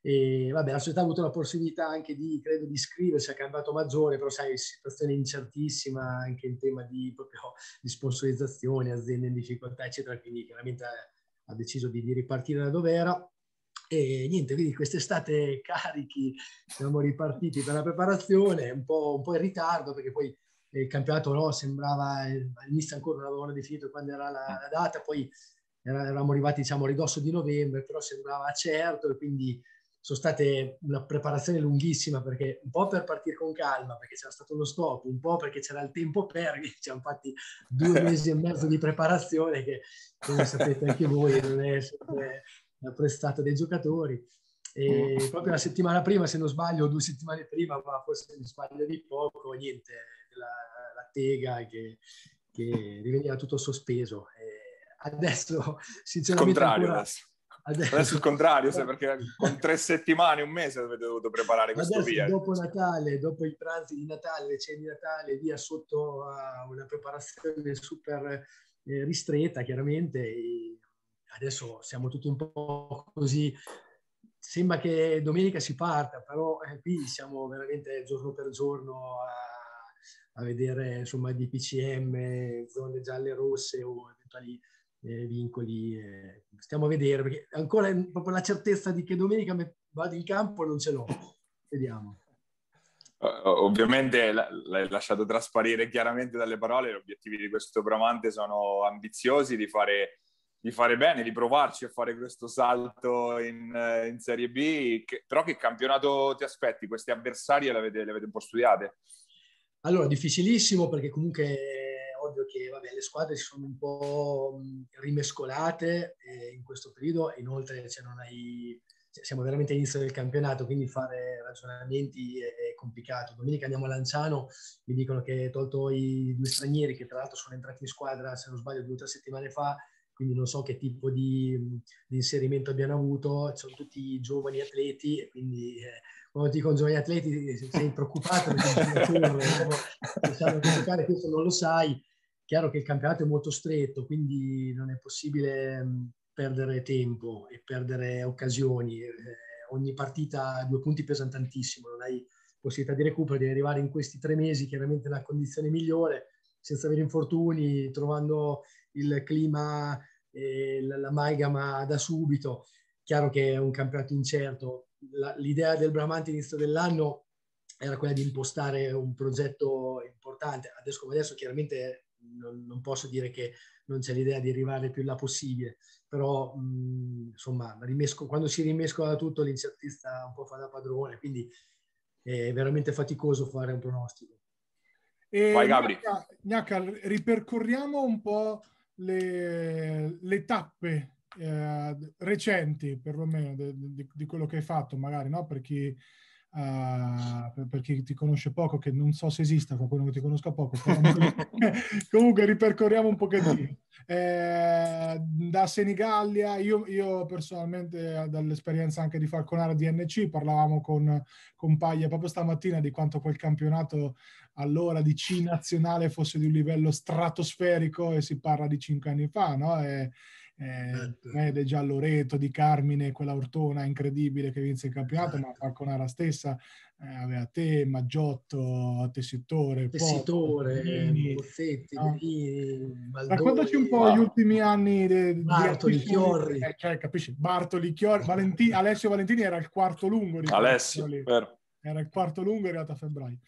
E vabbè, la società ha avuto la possibilità anche di, credo, di iscriversi a campionato maggiore, però sai, situazione incertissima anche in tema di, proprio, di sponsorizzazione, aziende in difficoltà, eccetera, quindi chiaramente ha deciso di, di ripartire da dove era. E niente, quindi quest'estate *laughs* carichi, siamo ripartiti per la preparazione, un po', un po in ritardo perché poi il campionato no, sembrava, all'inizio ancora non avevano definito quando era la, la data, poi eravamo arrivati diciamo a ridosso di novembre, però sembrava certo e quindi sono state una preparazione lunghissima perché un po' per partire con calma perché c'era stato lo stop, un po' perché c'era il tempo per, ci hanno fatti due *laughs* mesi e mezzo di preparazione che come sapete anche voi non è sempre la prestata dei giocatori. E mm. proprio la settimana prima, se non sbaglio, due settimane prima, ma forse mi sbaglio di poco, niente, la, la tega che, che riveniva tutto sospeso. E adesso, *laughs* sinceramente, ancora, Adesso, Adesso il contrario, *laughs* sai, perché con tre settimane, un mese avete dovuto preparare questo Adesso, via. Dopo Natale, dopo i pranzi di Natale, le cene di Natale, via sotto a una preparazione super eh, ristretta, chiaramente. Adesso siamo tutti un po' così. Sembra che domenica si parta, però eh, qui siamo veramente giorno per giorno a, a vedere insomma di PCM, zone gialle e rosse o eventuali eh, vincoli. Eh, stiamo a vedere, perché ancora proprio la certezza di che domenica vado in campo non ce l'ho. vediamo. Ovviamente l'hai lasciato trasparire chiaramente dalle parole, gli obiettivi di questo Bramante sono ambiziosi, di fare, di fare bene, di provarci a fare questo salto in, in Serie B, che, però che campionato ti aspetti? Questi avversari le avete, le avete un po' studiate? Allora, difficilissimo perché comunque ovvio che vabbè, le squadre si sono un po' rimescolate eh, in questo periodo, inoltre cioè, non hai siamo veramente all'inizio del campionato, quindi fare ragionamenti è, complicato. Domenica andiamo a Lanciano, mi dicono che tolto i due stranieri, che tra l'altro sono entrati in squadra, se non sbaglio, due o tre settimane fa, quindi non so che tipo di, di inserimento abbiano avuto, sono tutti giovani atleti e quindi eh, quando ti dicono giovani atleti sei preoccupato perché *laughs* sanno giocare, questo non lo sai. Chiaro che il campionato è molto stretto, quindi non è possibile perdere tempo e perdere occasioni. Eh, ogni partita due punti pesano tantissimo, non hai possibilità di recupero, devi arrivare in questi tre mesi chiaramente nella condizione migliore, senza avere infortuni, trovando il clima e l'amalgama da subito. Chiaro che è un campionato incerto. La, l'idea del Bramante inizio dell'anno era quella di impostare un progetto importante. Adesso come adesso chiaramente non, non posso dire che non c'è l'idea di arrivare più in là possibile, però mh, insomma rimesco, quando si rimescola tutto l'incertezza un po' fa da padrone, quindi è veramente faticoso fare un pronostico. E Vai Gabri. Gnacca, ripercorriamo un po' le, le tappe eh, recenti, perlomeno, di, di, di, quello che hai fatto, magari, no? Per chi Uh, per, per, chi ti conosce poco, che non so se esista qualcuno che ti conosca poco, *laughs* comunque, ripercorriamo un pochettino. Eh, da Senigallia, io, io, personalmente dall'esperienza anche di Falconara DNC, parlavamo con, con Paglia proprio stamattina di quanto quel campionato allora di C nazionale fosse di un livello stratosferico e si parla di cinque anni fa, no? E, eh, Mede già Loreto, di Carmine, quella Ortona incredibile che vinse il campionato, ma Falconara stessa eh, aveva te, Maggiotto, Tessitore, Tessitore, Bozzetti, no? Baldoni, Raccontaci un po' gli ultimi anni de, Bartoli, di Chiorri. Eh, cioè, capisci? Bartoli, Chiorri, Valentini, Alessio Valentini era il quarto lungo. Alessio, Era il quarto lungo, è arrivato a febbraio.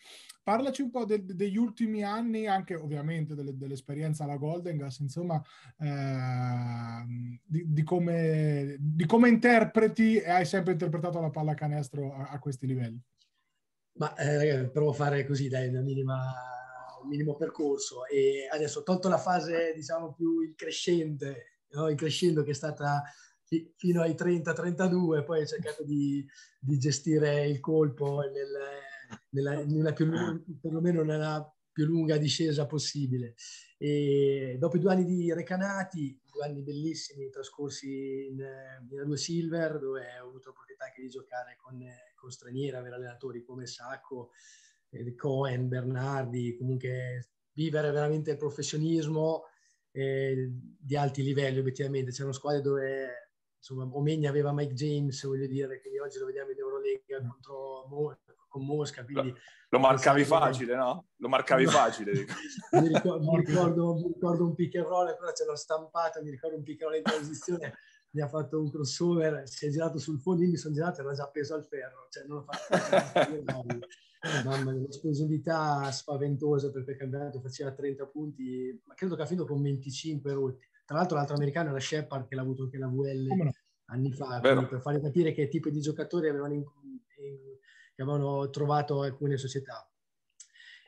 Parlaci un po' de- degli ultimi anni, anche ovviamente delle, dell'esperienza alla Golden Gas, insomma, eh, di, di, come, di, come, interpreti e hai sempre interpretato la pallacanestro a, a questi livelli. Ma eh, provo a fare così, dai, una minima, minimo percorso. E adesso tolto la fase, diciamo, più increscente, no? increscendo che è stata fino ai 30-32, poi ho cercato di, di, gestire il colpo nel, nella, nella più lunga, perlomeno nella più lunga discesa possibile. E dopo due anni di recanati, due anni bellissimi trascorsi in, in A2 Silver, dove ho avuto l'opportunità anche di giocare con, con stranieri, avere allenatori come Sacco, eh, Cohen, Bernardi, comunque vivere veramente il professionismo eh, di alti livelli obiettivamente. C'erano squadre dove insomma Omegna aveva Mike James, voglio dire, che oggi lo vediamo in Eurolega contro con Mosca. Quindi lo marcavi facile, no? Lo marcavi *laughs* facile. mi, ricordo, mi, ricordo, mi, ricordo, un pick and roll, ancora ce l'ho stampato, mi ricordo un pick and roll in transizione, mi ha fatto un crossover, si è girato sul fondo, io mi sono girato e era già appeso al ferro, cioè non ho fatto Mamma mia, un'esplosività spaventosa perché il campionato faceva 30 punti, ma credo che ha finito con 25 rotti. Tra l'altro l'altro americano era Shepard che l'ha avuto anche la VL no? anni fa, per fare capire che tipo di giocatori avevano in, avevano trovato alcune società.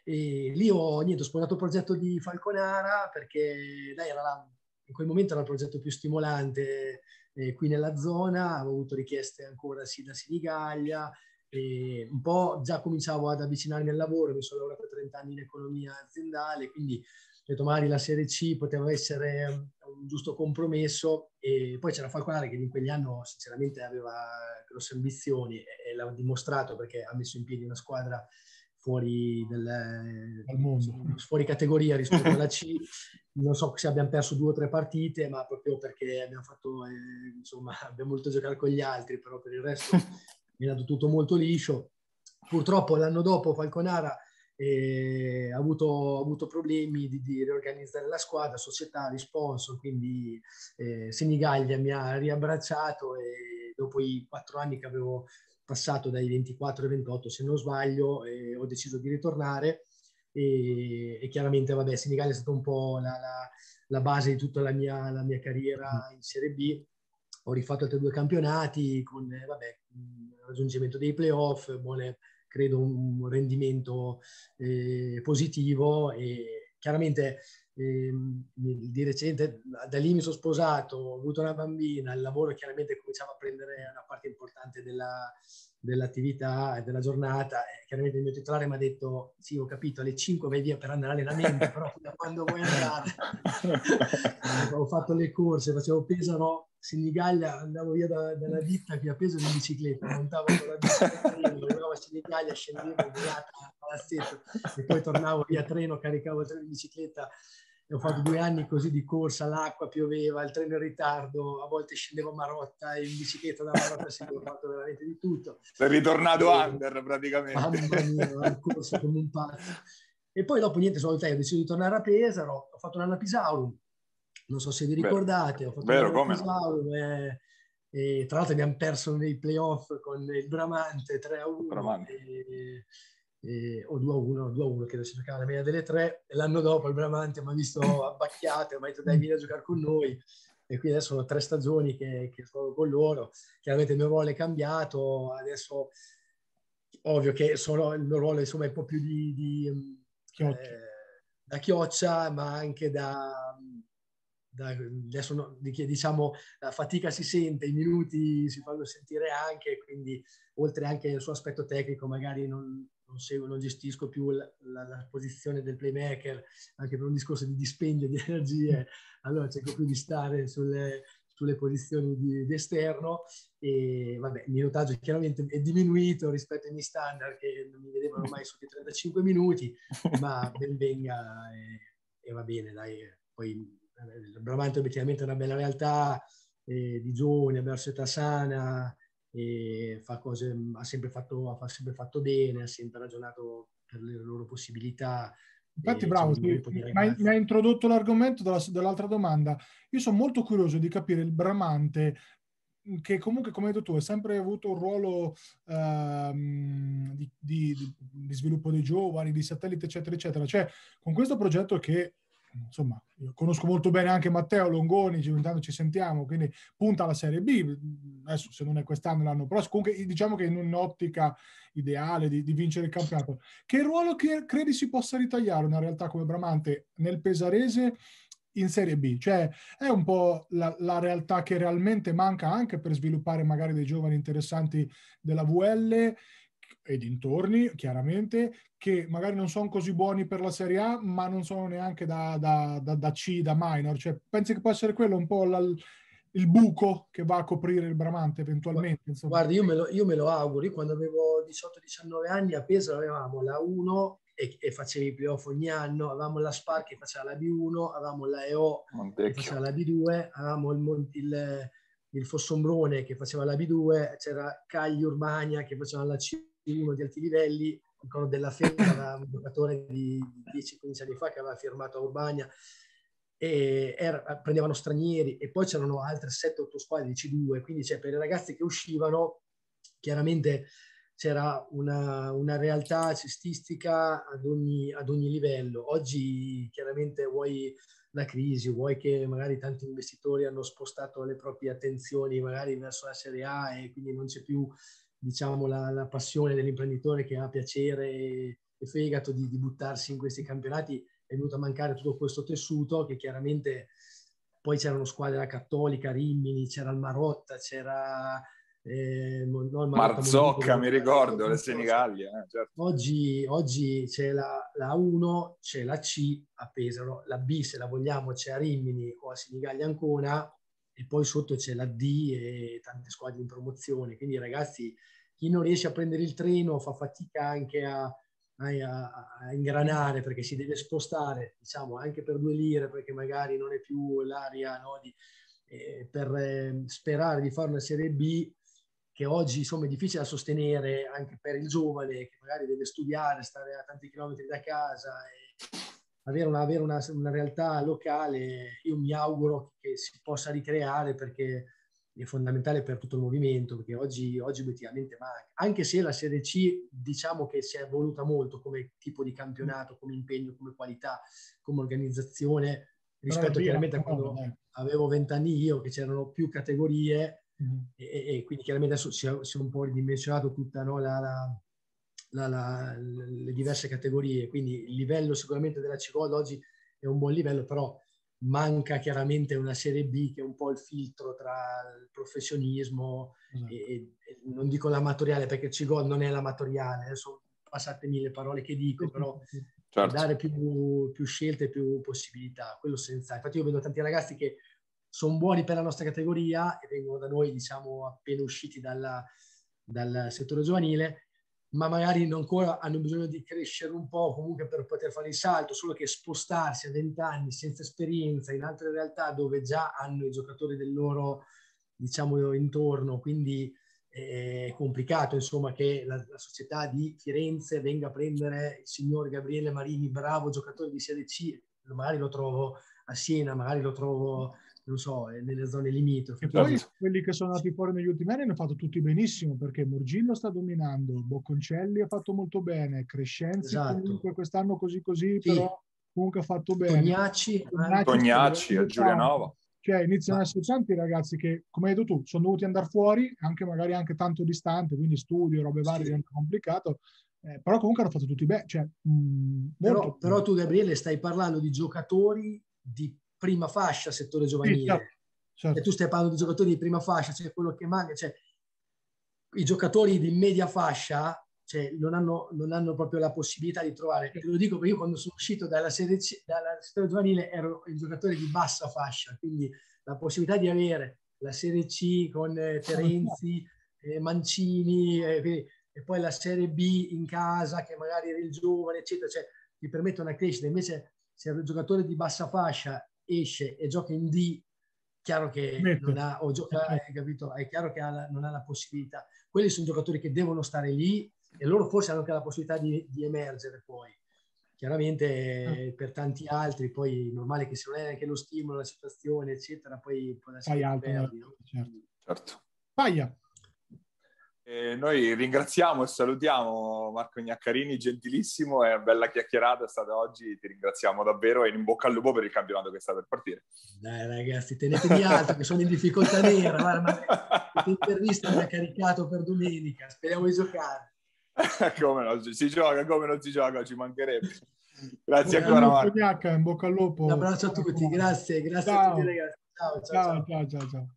E lì ho, niente, ho sposato il progetto di Falconara perché dai, era la, in quel momento era il progetto più stimolante eh, qui nella zona, avevo avuto richieste ancora sì, da Senigallia, e un po' già cominciavo ad avvicinarmi al lavoro, mi sono lavorato 30 anni in economia aziendale, quindi ho detto magari la Serie C poteva essere un giusto compromesso e poi c'era Falconare che in quegli anni sinceramente aveva grosse ambizioni e, l'ha dimostrato perché ha messo in piedi una squadra fuori, del, fuori categoria rispetto alla C. *laughs* Non so se abbiamo perso due o tre partite, ma proprio perché abbiamo fatto, eh, insomma, *laughs* abbiamo voluto giocare con gli altri, però per il resto *laughs* è andato tutto molto liscio. Purtroppo l'anno dopo Falconara eh, ha, avuto, ha, avuto, problemi di, di, riorganizzare la squadra, società, sponsor, quindi eh, Senigallia mi ha riabbracciato e dopo i quattro anni che avevo passato dai 24 ai 28 se non sbaglio e ho deciso di ritornare. E, e chiaramente vabbè Senigallia è stata un po' la, la, la base di tutta la mia, la mia, carriera in Serie B. Ho rifatto altri due campionati con vabbè, raggiungimento dei playoff buone, credo un rendimento eh, positivo. E chiaramente eh, di recente da lì mi sono sposato, ho avuto una bambina, il lavoro chiaramente cominciava a prendere una parte importante della, dell'attività e della giornata. E chiaramente il mio titolare mi ha detto: Sì, ho capito, alle 5 vai via per andare all'allenamento, però da quando vuoi andare? *laughs* ho fatto le corse, facevo Pesaro, Senigallia, andavo via da, dalla ditta che ha peso in bicicletta, montavo con la bicicletta, andavo a Senigallia, scendevo a palazzetto e poi tornavo via treno, caricavo il treno in bicicletta ho fatto due anni così di corsa, l'acqua pioveva, il treno in ritardo, a volte scendevo a Marotta in bicicletta da Marotta, sì, ho fatto veramente di tutto. Sei ritornato e, under praticamente. Mamma mia, corso come un pazzo. E poi dopo niente, sono ho deciso di tornare a Pesaro, ho fatto un anno a Pisaurum, non so se vi ricordate, ho fatto Vero, a Pisaurum, no? e, e, tra l'altro abbiamo perso nei playoff con il Bramante 3 a 1. Bramante. E, eh, o 2 a 1, 2 a 1 che si giocava la media delle tre e l'anno dopo il Bramante mi ha visto *laughs* abbacchiato e mi ha detto dai vieni a giocare con noi e quindi adesso sono tre stagioni che, che sono con loro. Chiaramente il mio ruolo è cambiato adesso ovvio che sono, il mio ruolo insomma è un po' più di, di eh, da chioccia ma anche da, da adesso no, diciamo la fatica si sente, i minuti si fanno sentire anche, quindi oltre anche al suo aspetto tecnico magari non, non, seguo, non gestisco più la, la, la, posizione del playmaker, anche per un discorso di dispendio di *laughs* energie, allora cerco più di stare sulle, sulle posizioni di, di, esterno e vabbè, il minutaggio chiaramente è diminuito rispetto ai miei standard che non mi vedevano *laughs* mai sotto i 35 minuti, ma ben venga e, e va bene, dai. Poi il Bramante obiettivamente è una bella realtà eh, di giovani, abbiamo società sana, cose, ha sempre fatto, ha sempre fatto bene, ha sempre ragionato per le loro possibilità. Infatti, bravo, sì, mi hai introdotto l'argomento della, dell'altra domanda. Io sono molto curioso di capire il Bramante, che comunque, come hai detto tu, ha sempre avuto un ruolo uh, di, di, di, sviluppo dei giovani, di satellite, eccetera, eccetera. Cioè, con questo progetto che insomma, conosco molto bene anche Matteo Longoni, intanto ci sentiamo, quindi punta alla Serie B, adesso se non è quest'anno l'anno prossimo, comunque diciamo che in un'ottica ideale di, di vincere il campionato. Che ruolo credi si possa ritagliare una realtà come Bramante nel Pesarese in Serie B? Cioè è un po' la, la realtà che realmente manca anche per sviluppare magari dei giovani interessanti della VL e dintorni, chiaramente, che magari non sono così buoni per la Serie A, ma non sono neanche da, da, da, da C, da minor. Cioè, pensi che può essere quello un po' la, il buco che va a coprire il Bramante eventualmente? Insomma. Guarda, io me, lo, io me lo auguro. Io quando avevo 18-19 anni a Pesaro avevamo la 1 e, e facevi i playoff ogni anno, avevamo la Spar che faceva la B1, avevamo la EO Montecchio. che faceva la B2, avevamo il, il, il Fossombrone che faceva la B2, c'era Cagli Urbania che faceva la C1 uno di alti livelli, ancora della Fenda, un giocatore di 10-15 anni fa che aveva firmato a Urbania, era, prendevano stranieri e poi c'erano altre 7-8 squadre di C2, quindi cioè, per i ragazzi che uscivano chiaramente c'era una, una realtà cestistica ad ogni, ad ogni, livello. Oggi chiaramente vuoi la crisi, vuoi che magari tanti investitori hanno spostato le proprie attenzioni magari verso la Serie A e quindi non c'è più diciamo, la, la, passione dell'imprenditore che ha piacere e, e fegato di, di, buttarsi in questi campionati, è venuto a mancare tutto questo tessuto che chiaramente poi c'erano squadre la Cattolica, Rimini, c'era il Marotta, c'era... Eh, no, Marotta, Marzocca, mi ricordo, le Senigallia. Eh, certo. oggi, oggi, c'è la, la, 1, c'è la C a Pesaro, la B se la vogliamo c'è a Rimini o a Senigallia Ancona e poi sotto c'è la D e tante squadre in promozione. Quindi ragazzi chi non riesce a prendere il treno fa fatica anche a, a, a ingranare perché si deve spostare, diciamo, anche per due lire perché magari non è più l'aria no, di, eh, per eh, sperare di fare una Serie B che oggi insomma è difficile da sostenere anche per il giovane che magari deve studiare, stare a tanti chilometri da casa avere, una, avere una, una realtà locale, io mi auguro che si possa ricreare perché è fondamentale per tutto il movimento, perché oggi, oggi obiettivamente manca. Anche se la Serie C diciamo che si è evoluta molto come tipo di campionato, come impegno, come qualità, come organizzazione, rispetto chiaramente a quando avevo vent'anni io, che c'erano più categorie mm-hmm. e, e, quindi chiaramente adesso si è, si è un po' ridimensionato tutta no, la, la, la, le diverse categorie, quindi il livello sicuramente della C-Gold oggi è un buon livello, però manca chiaramente una Serie B che è un po' il filtro tra il professionismo esatto. e, e, non dico l'amatoriale perché Cigol non è l'amatoriale, adesso passatemi le parole che dico, però certo. dare più, più scelte, più possibilità, quello senza. Infatti io vedo tanti ragazzi che sono buoni per la nostra categoria e vengono da noi, diciamo, appena usciti dalla, dal settore giovanile ma magari ancora hanno bisogno di crescere un po' comunque per poter fare il salto, solo che spostarsi a 20 anni senza esperienza in altre realtà dove già hanno i giocatori del loro, diciamo, intorno, quindi è complicato insomma che la, la società di Firenze venga a prendere il signor Gabriele Marini, bravo giocatore di Serie C, magari lo trovo a Siena, magari lo trovo non so, eh, nelle zone limitrofe. E poi quelli che sono andati fuori negli ultimi anni hanno fatto tutti benissimo perché Morgillo sta dominando, Bocconcelli ha fatto molto bene, Crescenzi esatto. comunque quest'anno così così, sì. però comunque ha fatto bene. Tognacci, Tognacci, Tognacci a Giulianova. Cioè iniziano ad essere tanti ragazzi che, come hai detto tu, sono dovuti andare fuori, anche magari anche tanto distante, quindi studio, robe varie, sì. diventa complicato. Eh, però comunque hanno fatto tutti bene. Cioè, però, però tu, Gabriele, stai parlando di giocatori di prima fascia settore giovanile. Sì, certo, certo. E tu stai parlando di giocatori di prima fascia, cioè quello che manca, cioè i giocatori di media fascia cioè, non, hanno, non hanno proprio la possibilità di trovare. Te lo dico perché io quando sono uscito dalla serie C, dalla settore giovanile ero il giocatore di bassa fascia, quindi la possibilità di avere la Serie C con eh, Terenzi, eh, Mancini eh, e poi la Serie B in casa che magari eri il giovane, eccetera, cioè ti permette una crescita. Invece se eri un giocatore di bassa fascia esce e gioca in D, chiaro che non ha, o gioca, hai capito, è chiaro che ha la, non ha la possibilità. Quelli sono giocatori che devono stare lì e loro forse hanno anche la possibilità di, di emergere poi. Chiaramente ah. per tanti altri poi è normale che se non è neanche lo stimolo, la situazione, eccetera, poi può essere Fai altro, perdi, no? certo. certo. Paia. E noi ringraziamo e salutiamo Marco Gnaccarini, gentilissimo, è una bella chiacchierata è stata oggi, ti ringraziamo davvero e in bocca al lupo per il campionato che sta per partire. Dai ragazzi, tenetevi alto che sono in difficoltà nera, guarda, l'intervista mi ha caricato per domenica, speriamo di giocare. *laughs* come no, si gioca, come non si gioca, ci mancherebbe. Grazie ancora Marco. Gnacca, in bocca al lupo. Un abbraccio a tutti, grazie, grazie ciao. a tutti ragazzi. ciao, ciao. ciao, ciao. ciao, ciao.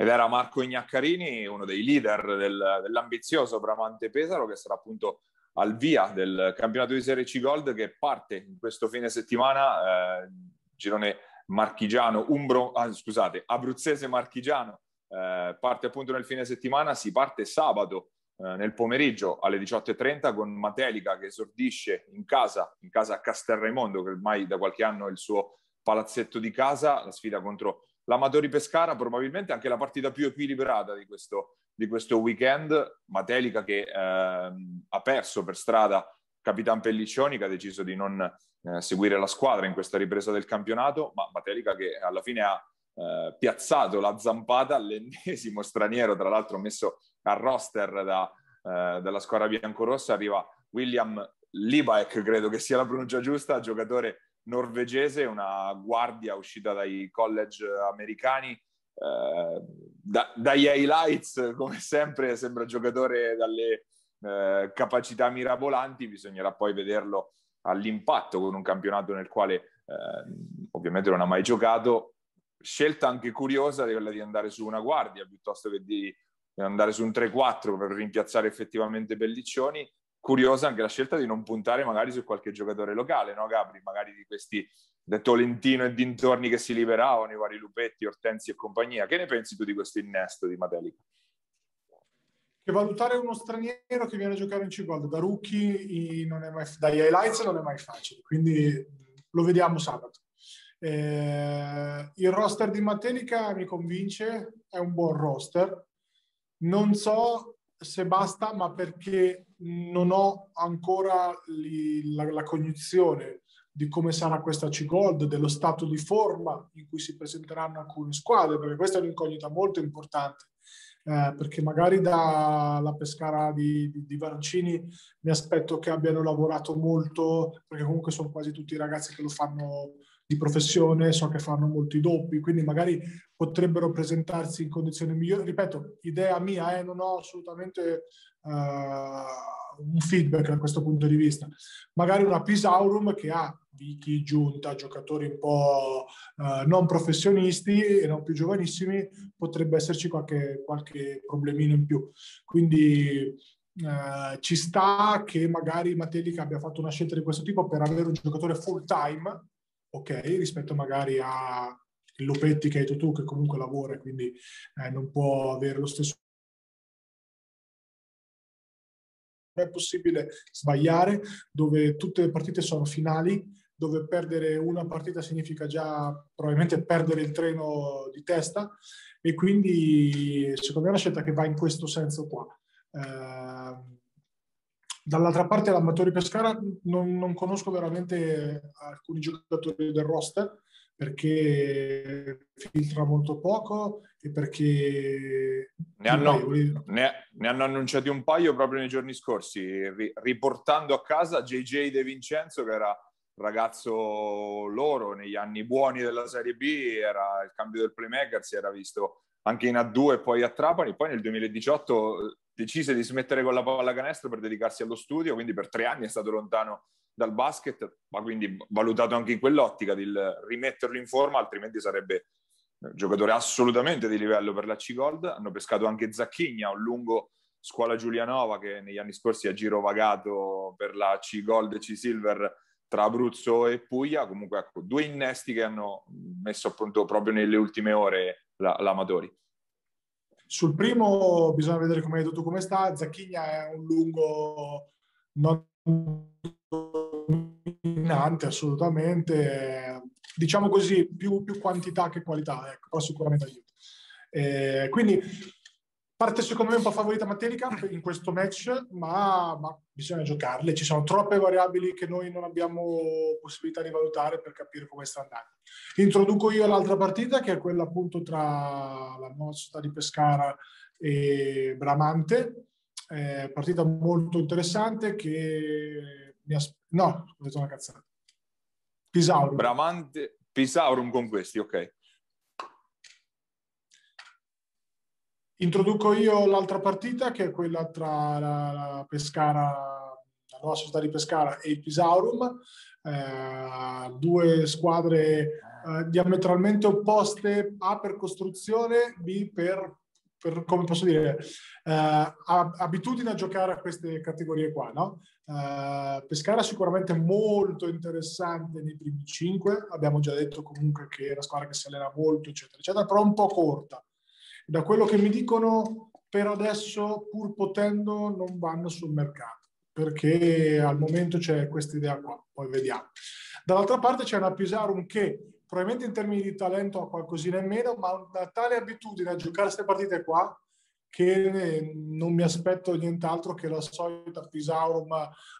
Ed era Marco Ignaccarini, uno dei leader del, dell'ambizioso Bramante Pesaro, che sarà appunto al via del campionato di Serie C Gold che parte in questo fine settimana, eh, girone marchigiano, umbro, ah, scusate, abruzzese marchigiano, eh, parte appunto nel fine settimana, si parte sabato eh, nel pomeriggio alle 18.30 con Matelica che esordisce in casa, in casa a Castelraimondo, che ormai da qualche anno è il suo palazzetto di casa, la sfida contro l'Amatori Pescara probabilmente anche la partita più equilibrata di questo, di questo weekend. Matelica che eh, ha perso per strada Capitan Pelliccioni che ha deciso di non eh, seguire la squadra in questa ripresa del campionato, ma Matelica che alla fine ha eh, piazzato la zampata all'ennesimo straniero, tra l'altro messo a roster da, eh, dalla squadra biancorossa, arriva William Libaek, credo che sia la pronuncia giusta, giocatore norvegese, una guardia uscita dai college americani. Eh, da, dagli highlights, come sempre, sembra giocatore dalle eh, capacità mirabolanti, bisognerà poi vederlo all'impatto con un campionato nel quale eh, ovviamente non ha mai giocato. Scelta anche curiosa di quella di andare su una guardia piuttosto che di andare su un 3-4 per rimpiazzare effettivamente Pelliccioni curiosa anche la scelta di non puntare magari su qualche giocatore locale, no Gabri? Magari di questi del Tolentino e dintorni che si liberavano, i vari Lupetti, Ortensi e compagnia. Che ne pensi tu di questo innesto di Matelica? Che valutare uno straniero che viene a giocare in C-Gold da rookie non è mai, dagli highlights non è mai facile, quindi lo vediamo sabato. Eh, il roster di Matelica mi convince, è un buon roster. Non so se basta, ma perché non ho ancora li, la, la, cognizione di come sarà questa C-Gold, dello stato di forma in cui si presenteranno alcune squadre, perché questa è un'incognita molto importante. Eh, perché magari dalla Pescara di, di, di Varancini mi aspetto che abbiano lavorato molto, perché comunque sono quasi tutti i ragazzi che lo fanno di professione, so che fanno molti doppi, quindi magari potrebbero presentarsi in condizioni migliori. Ripeto, idea mia, eh, non ho assolutamente uh, un feedback da questo punto di vista. Magari una Pisaurum che ha Vicky, Giunta, giocatori un po' uh, non professionisti e non più giovanissimi, potrebbe esserci qualche, qualche problemino in più. Quindi Uh, ci sta che magari Matelica abbia fatto una scelta di questo tipo per avere un giocatore full time ok rispetto magari a Lopetti che hai detto tu che comunque lavora e quindi eh, non può avere lo stesso non è possibile sbagliare dove tutte le partite sono finali dove perdere una partita significa già probabilmente perdere il treno di testa e quindi secondo me è una scelta che va in questo senso qua. Eh, Dall'altra parte l'Amatori Pescara non, non, conosco veramente alcuni giocatori del roster perché filtra molto poco e perché... Ne hanno, ne, ne hanno, annunciati un paio proprio nei giorni scorsi, ri, riportando a casa JJ De Vincenzo che era ragazzo loro negli anni buoni della Serie B, era il cambio del playmaker, si era visto anche in A2 e poi a Trapani, poi nel 2018 decise di smettere con la pallacanestro per dedicarsi allo studio, quindi per tre anni è stato lontano dal basket, ma quindi valutato anche in quell'ottica di rimetterlo in forma, altrimenti sarebbe un giocatore assolutamente di livello per la C-Gold. Hanno pescato anche Zacchigna, un lungo scuola Giulianova che negli anni scorsi ha girovagato per la C-Gold e C-Silver tra Abruzzo e Puglia. Comunque, ecco, due innesti che hanno messo appunto proprio nelle ultime ore l'Amatori. Sul primo bisogna vedere come hai detto come sta. Zacchigna è un lungo non dominante assolutamente. Diciamo così, più, più quantità che qualità, ecco, sicuramente aiuta. Eh, quindi parte secondo me un po' favorita Matelica in questo match, ma, ma, bisogna giocarle. Ci sono troppe variabili che noi non abbiamo possibilità di valutare per capire come sta andando. Introduco io l'altra partita che è quella appunto tra la nostra di Pescara e Bramante. Eh, partita molto interessante che mi as- no, ho detto una cazzata. Pisaurum. Bramante, Pisaurum con questi, ok. Introduco io l'altra partita che è quella tra la, Pescara, la nuova società di Pescara e il Pisaurum, eh, due squadre eh, diametralmente opposte, A per costruzione, B per, per come posso dire, eh, abitudine a giocare a queste categorie qua. No? Eh, Pescara sicuramente molto interessante nei primi cinque, abbiamo già detto comunque che è una squadra che si allena molto, eccetera, eccetera, però un po' corta da quello che mi dicono, per adesso, pur potendo, non vanno sul mercato, perché al momento c'è questa idea qua, poi vediamo. Dall'altra parte c'è una Pisarum che probabilmente in termini di talento ha qualcosina in meno, ma una tale abitudine a giocare queste partite qua che non mi aspetto nient'altro che la solita Pisaurum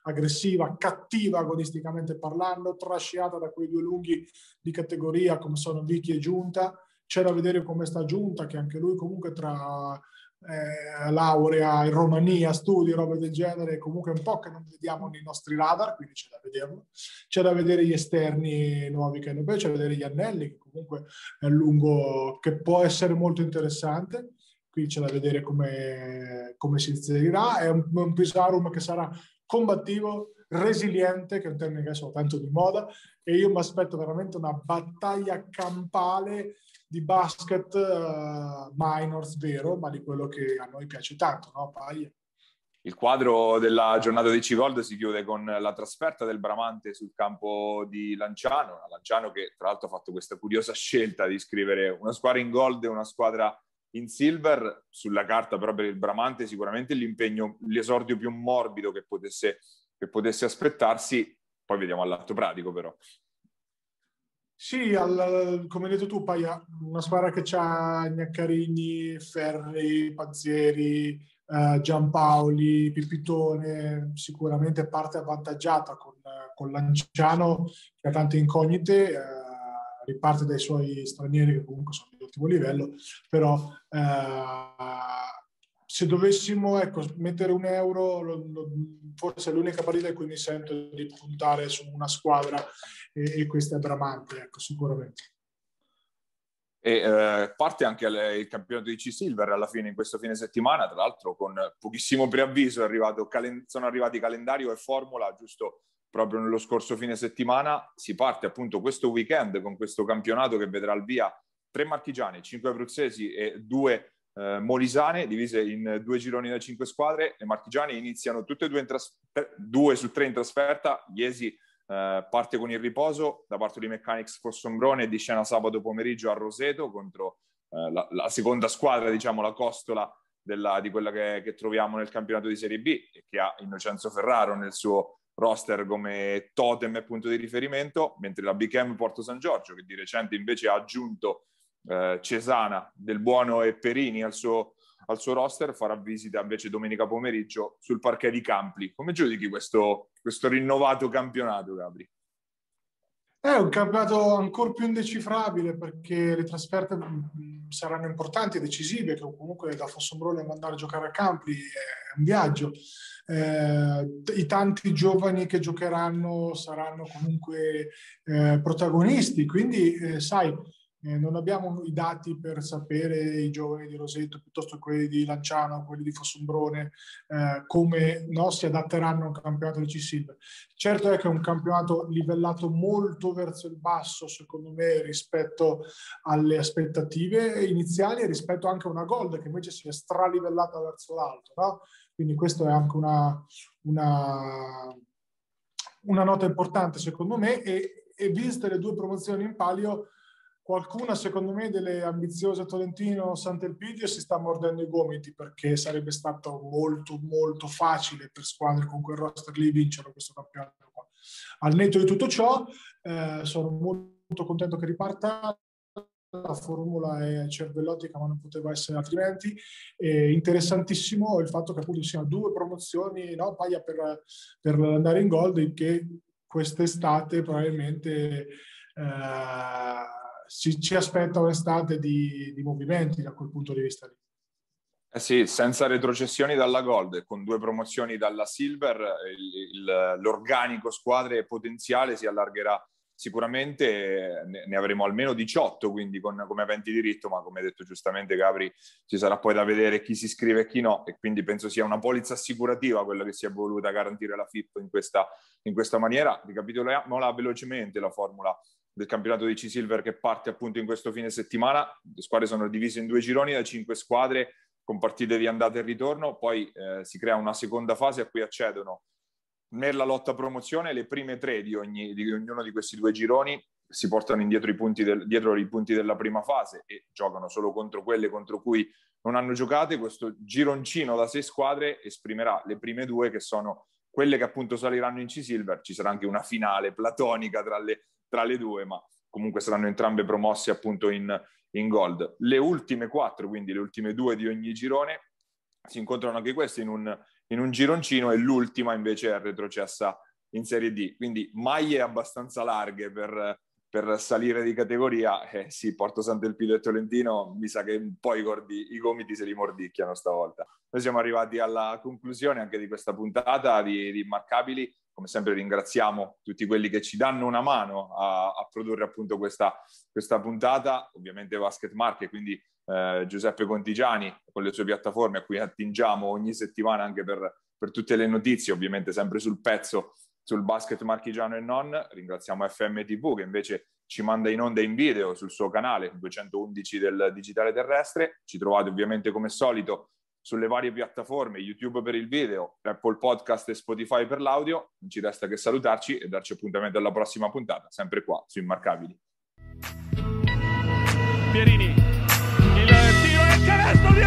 aggressiva, cattiva agonisticamente parlando, trasciata da quei due lunghi di categoria come sono Vicky e Giunta, c'è da vedere come sta giunta, che anche lui comunque tra eh, laurea in Romania, studi, robe del genere, comunque un po' che non vediamo nei nostri radar, quindi c'è da vederlo. C'è da vedere gli esterni nuovi che hanno preso, c'è da vedere gli anelli, che comunque è lungo, che può essere molto interessante. Qui c'è da vedere come, come si inserirà. È un, un Pisarum che sarà combattivo, resiliente, che è un termine che adesso tanto di moda, e io mi aspetto veramente una battaglia campale di basket uh, minors vero, ma di quello che a noi piace tanto, no? Paglia. Il quadro della giornata di C-Gold si chiude con la trasferta del Bramante sul campo di Lanciano, Lanciano che tra l'altro ha fatto questa curiosa scelta di scrivere una squadra in gold e una squadra in silver, sulla carta però per il Bramante sicuramente l'impegno, l'esordio più morbido che potesse, che potesse aspettarsi, poi vediamo all'atto pratico però. Sì, al, come hai detto tu, Paia, una squadra che ha Gnaccarini, Ferri, Pazzieri, eh, Giampaoli, Pipitone, sicuramente parte avvantaggiata con, con Lanciano che ha tante incognite, eh, riparte dai suoi stranieri che comunque sono di ottimo livello, però eh, se dovessimo ecco, mettere un euro, lo, lo, forse è l'unica partita in cui mi sento di puntare su una squadra e, e questa è Bramante, ecco, sicuramente. E eh, parte anche il campionato di C-Silver alla fine in questo fine settimana, tra l'altro con pochissimo preavviso arrivato, sono arrivati calendario e formula giusto proprio nello scorso fine settimana. Si parte appunto questo weekend con questo campionato che vedrà al via tre marchigiani, cinque abruzzesi e due eh, molisane divise in due gironi da cinque squadre. Le marchigiane iniziano tutte e due, tras- due su tre in trasferta. Iesi eh, parte con il riposo da parte di Mechanics Fossombrone di scena sabato pomeriggio a Roseto contro eh, la, la, seconda squadra, diciamo la costola della, di quella che, che, troviamo nel campionato di Serie B e che ha Innocenzo Ferraro nel suo roster come totem e punto di riferimento, mentre la BKM Porto San Giorgio, che di recente invece ha aggiunto eh, Cesana del Buono e Perini al suo, al suo roster, farà visita invece domenica pomeriggio sul parquet di Campli. Come giudichi questo, questo rinnovato campionato, Gabri? È un campionato ancora più indecifrabile perché le trasferte mm, saranno importanti e decisive, che comunque da Fossombrone andare a giocare a Campli è un viaggio. Eh, I tanti giovani che giocheranno saranno comunque eh, protagonisti, quindi eh, sai, eh, non abbiamo i dati per sapere i giovani di Roseto piuttosto che quelli di Lanciano, quelli di Fossombrone, eh, come no, si adatteranno a un campionato di C-Silver. Certo è che è un campionato livellato molto verso il basso, secondo me, rispetto alle aspettative iniziali e rispetto anche a una Gold che invece si è stralivellata verso l'alto. No? Quindi questa è anche una, una, una nota importante, secondo me, e, e viste le due promozioni in palio, qualcuna, secondo me, delle ambiziose Tolentino Sant'Elpidio si sta mordendo i gomiti perché sarebbe stato molto, molto facile per squadre con quel roster lì vincere questo campionato. Qua. Al netto di tutto ciò, eh, sono molto contento che riparta. La formula è cervellotica, ma non poteva essere altrimenti. E interessantissimo il fatto che appunto ci siano due promozioni, no? paia per, per andare in gold, che quest'estate probabilmente eh, si, ci aspetta un'estate di, di movimenti da quel punto di vista lì. Eh sì, senza retrocessioni dalla Gold con due promozioni dalla Silver, il, il, l'organico squadre potenziale si allargherà sicuramente, ne, ne avremo almeno 18, quindi con, come eventi diritto, ma come detto giustamente Gabri, ci sarà poi da vedere chi si iscrive e chi no, e quindi penso sia una polizza assicurativa quella che si è voluta garantire la FIP in questa, in questa maniera. Ricapitoliamola velocemente la formula del campionato di C-Silver che parte appunto in questo fine settimana. Le squadre sono divise in due gironi da cinque squadre con partite di andata e ritorno, poi eh, si crea una seconda fase a cui accedono nella lotta promozione le prime tre di, ogni, di ognuno di questi due gironi si portano indietro i punti, del, dietro i punti della prima fase e giocano solo contro quelle contro cui non hanno giocate. Questo gironcino da sei squadre esprimerà le prime due che sono quelle che appunto saliranno in C-Silver. Ci sarà anche una finale platonica tra le, tra le due, ma comunque saranno entrambe promosse appunto in, in gold. Le ultime quattro, quindi le ultime due di ogni girone, si incontrano anche queste in un, in un gironcino e l'ultima invece è retrocessa in Serie D. Quindi maglie abbastanza larghe per, per salire di categoria. Eh, sì, Porto Sant'Elpido e Tolentino mi sa che un po' i, i gomiti se li mordicchiano stavolta. Noi siamo arrivati alla conclusione anche di questa puntata di, di Immarcabili come sempre ringraziamo tutti quelli che ci danno una mano a, a produrre appunto questa, questa, puntata, ovviamente Basket Marche, quindi eh, Giuseppe Contigiani con le sue piattaforme a cui attingiamo ogni settimana anche per, per tutte le notizie, ovviamente sempre sul pezzo sul basket marchigiano e non. Ringraziamo FM TV che invece ci manda in onda in video sul suo canale 211 del digitale terrestre. Ci trovate ovviamente come solito sulle varie piattaforme, YouTube per il video, Apple Podcast e Spotify per l'audio. Non ci resta che salutarci e darci appuntamento alla prossima puntata, sempre qua su Immarcabili. Pierini, il tiro è canestro di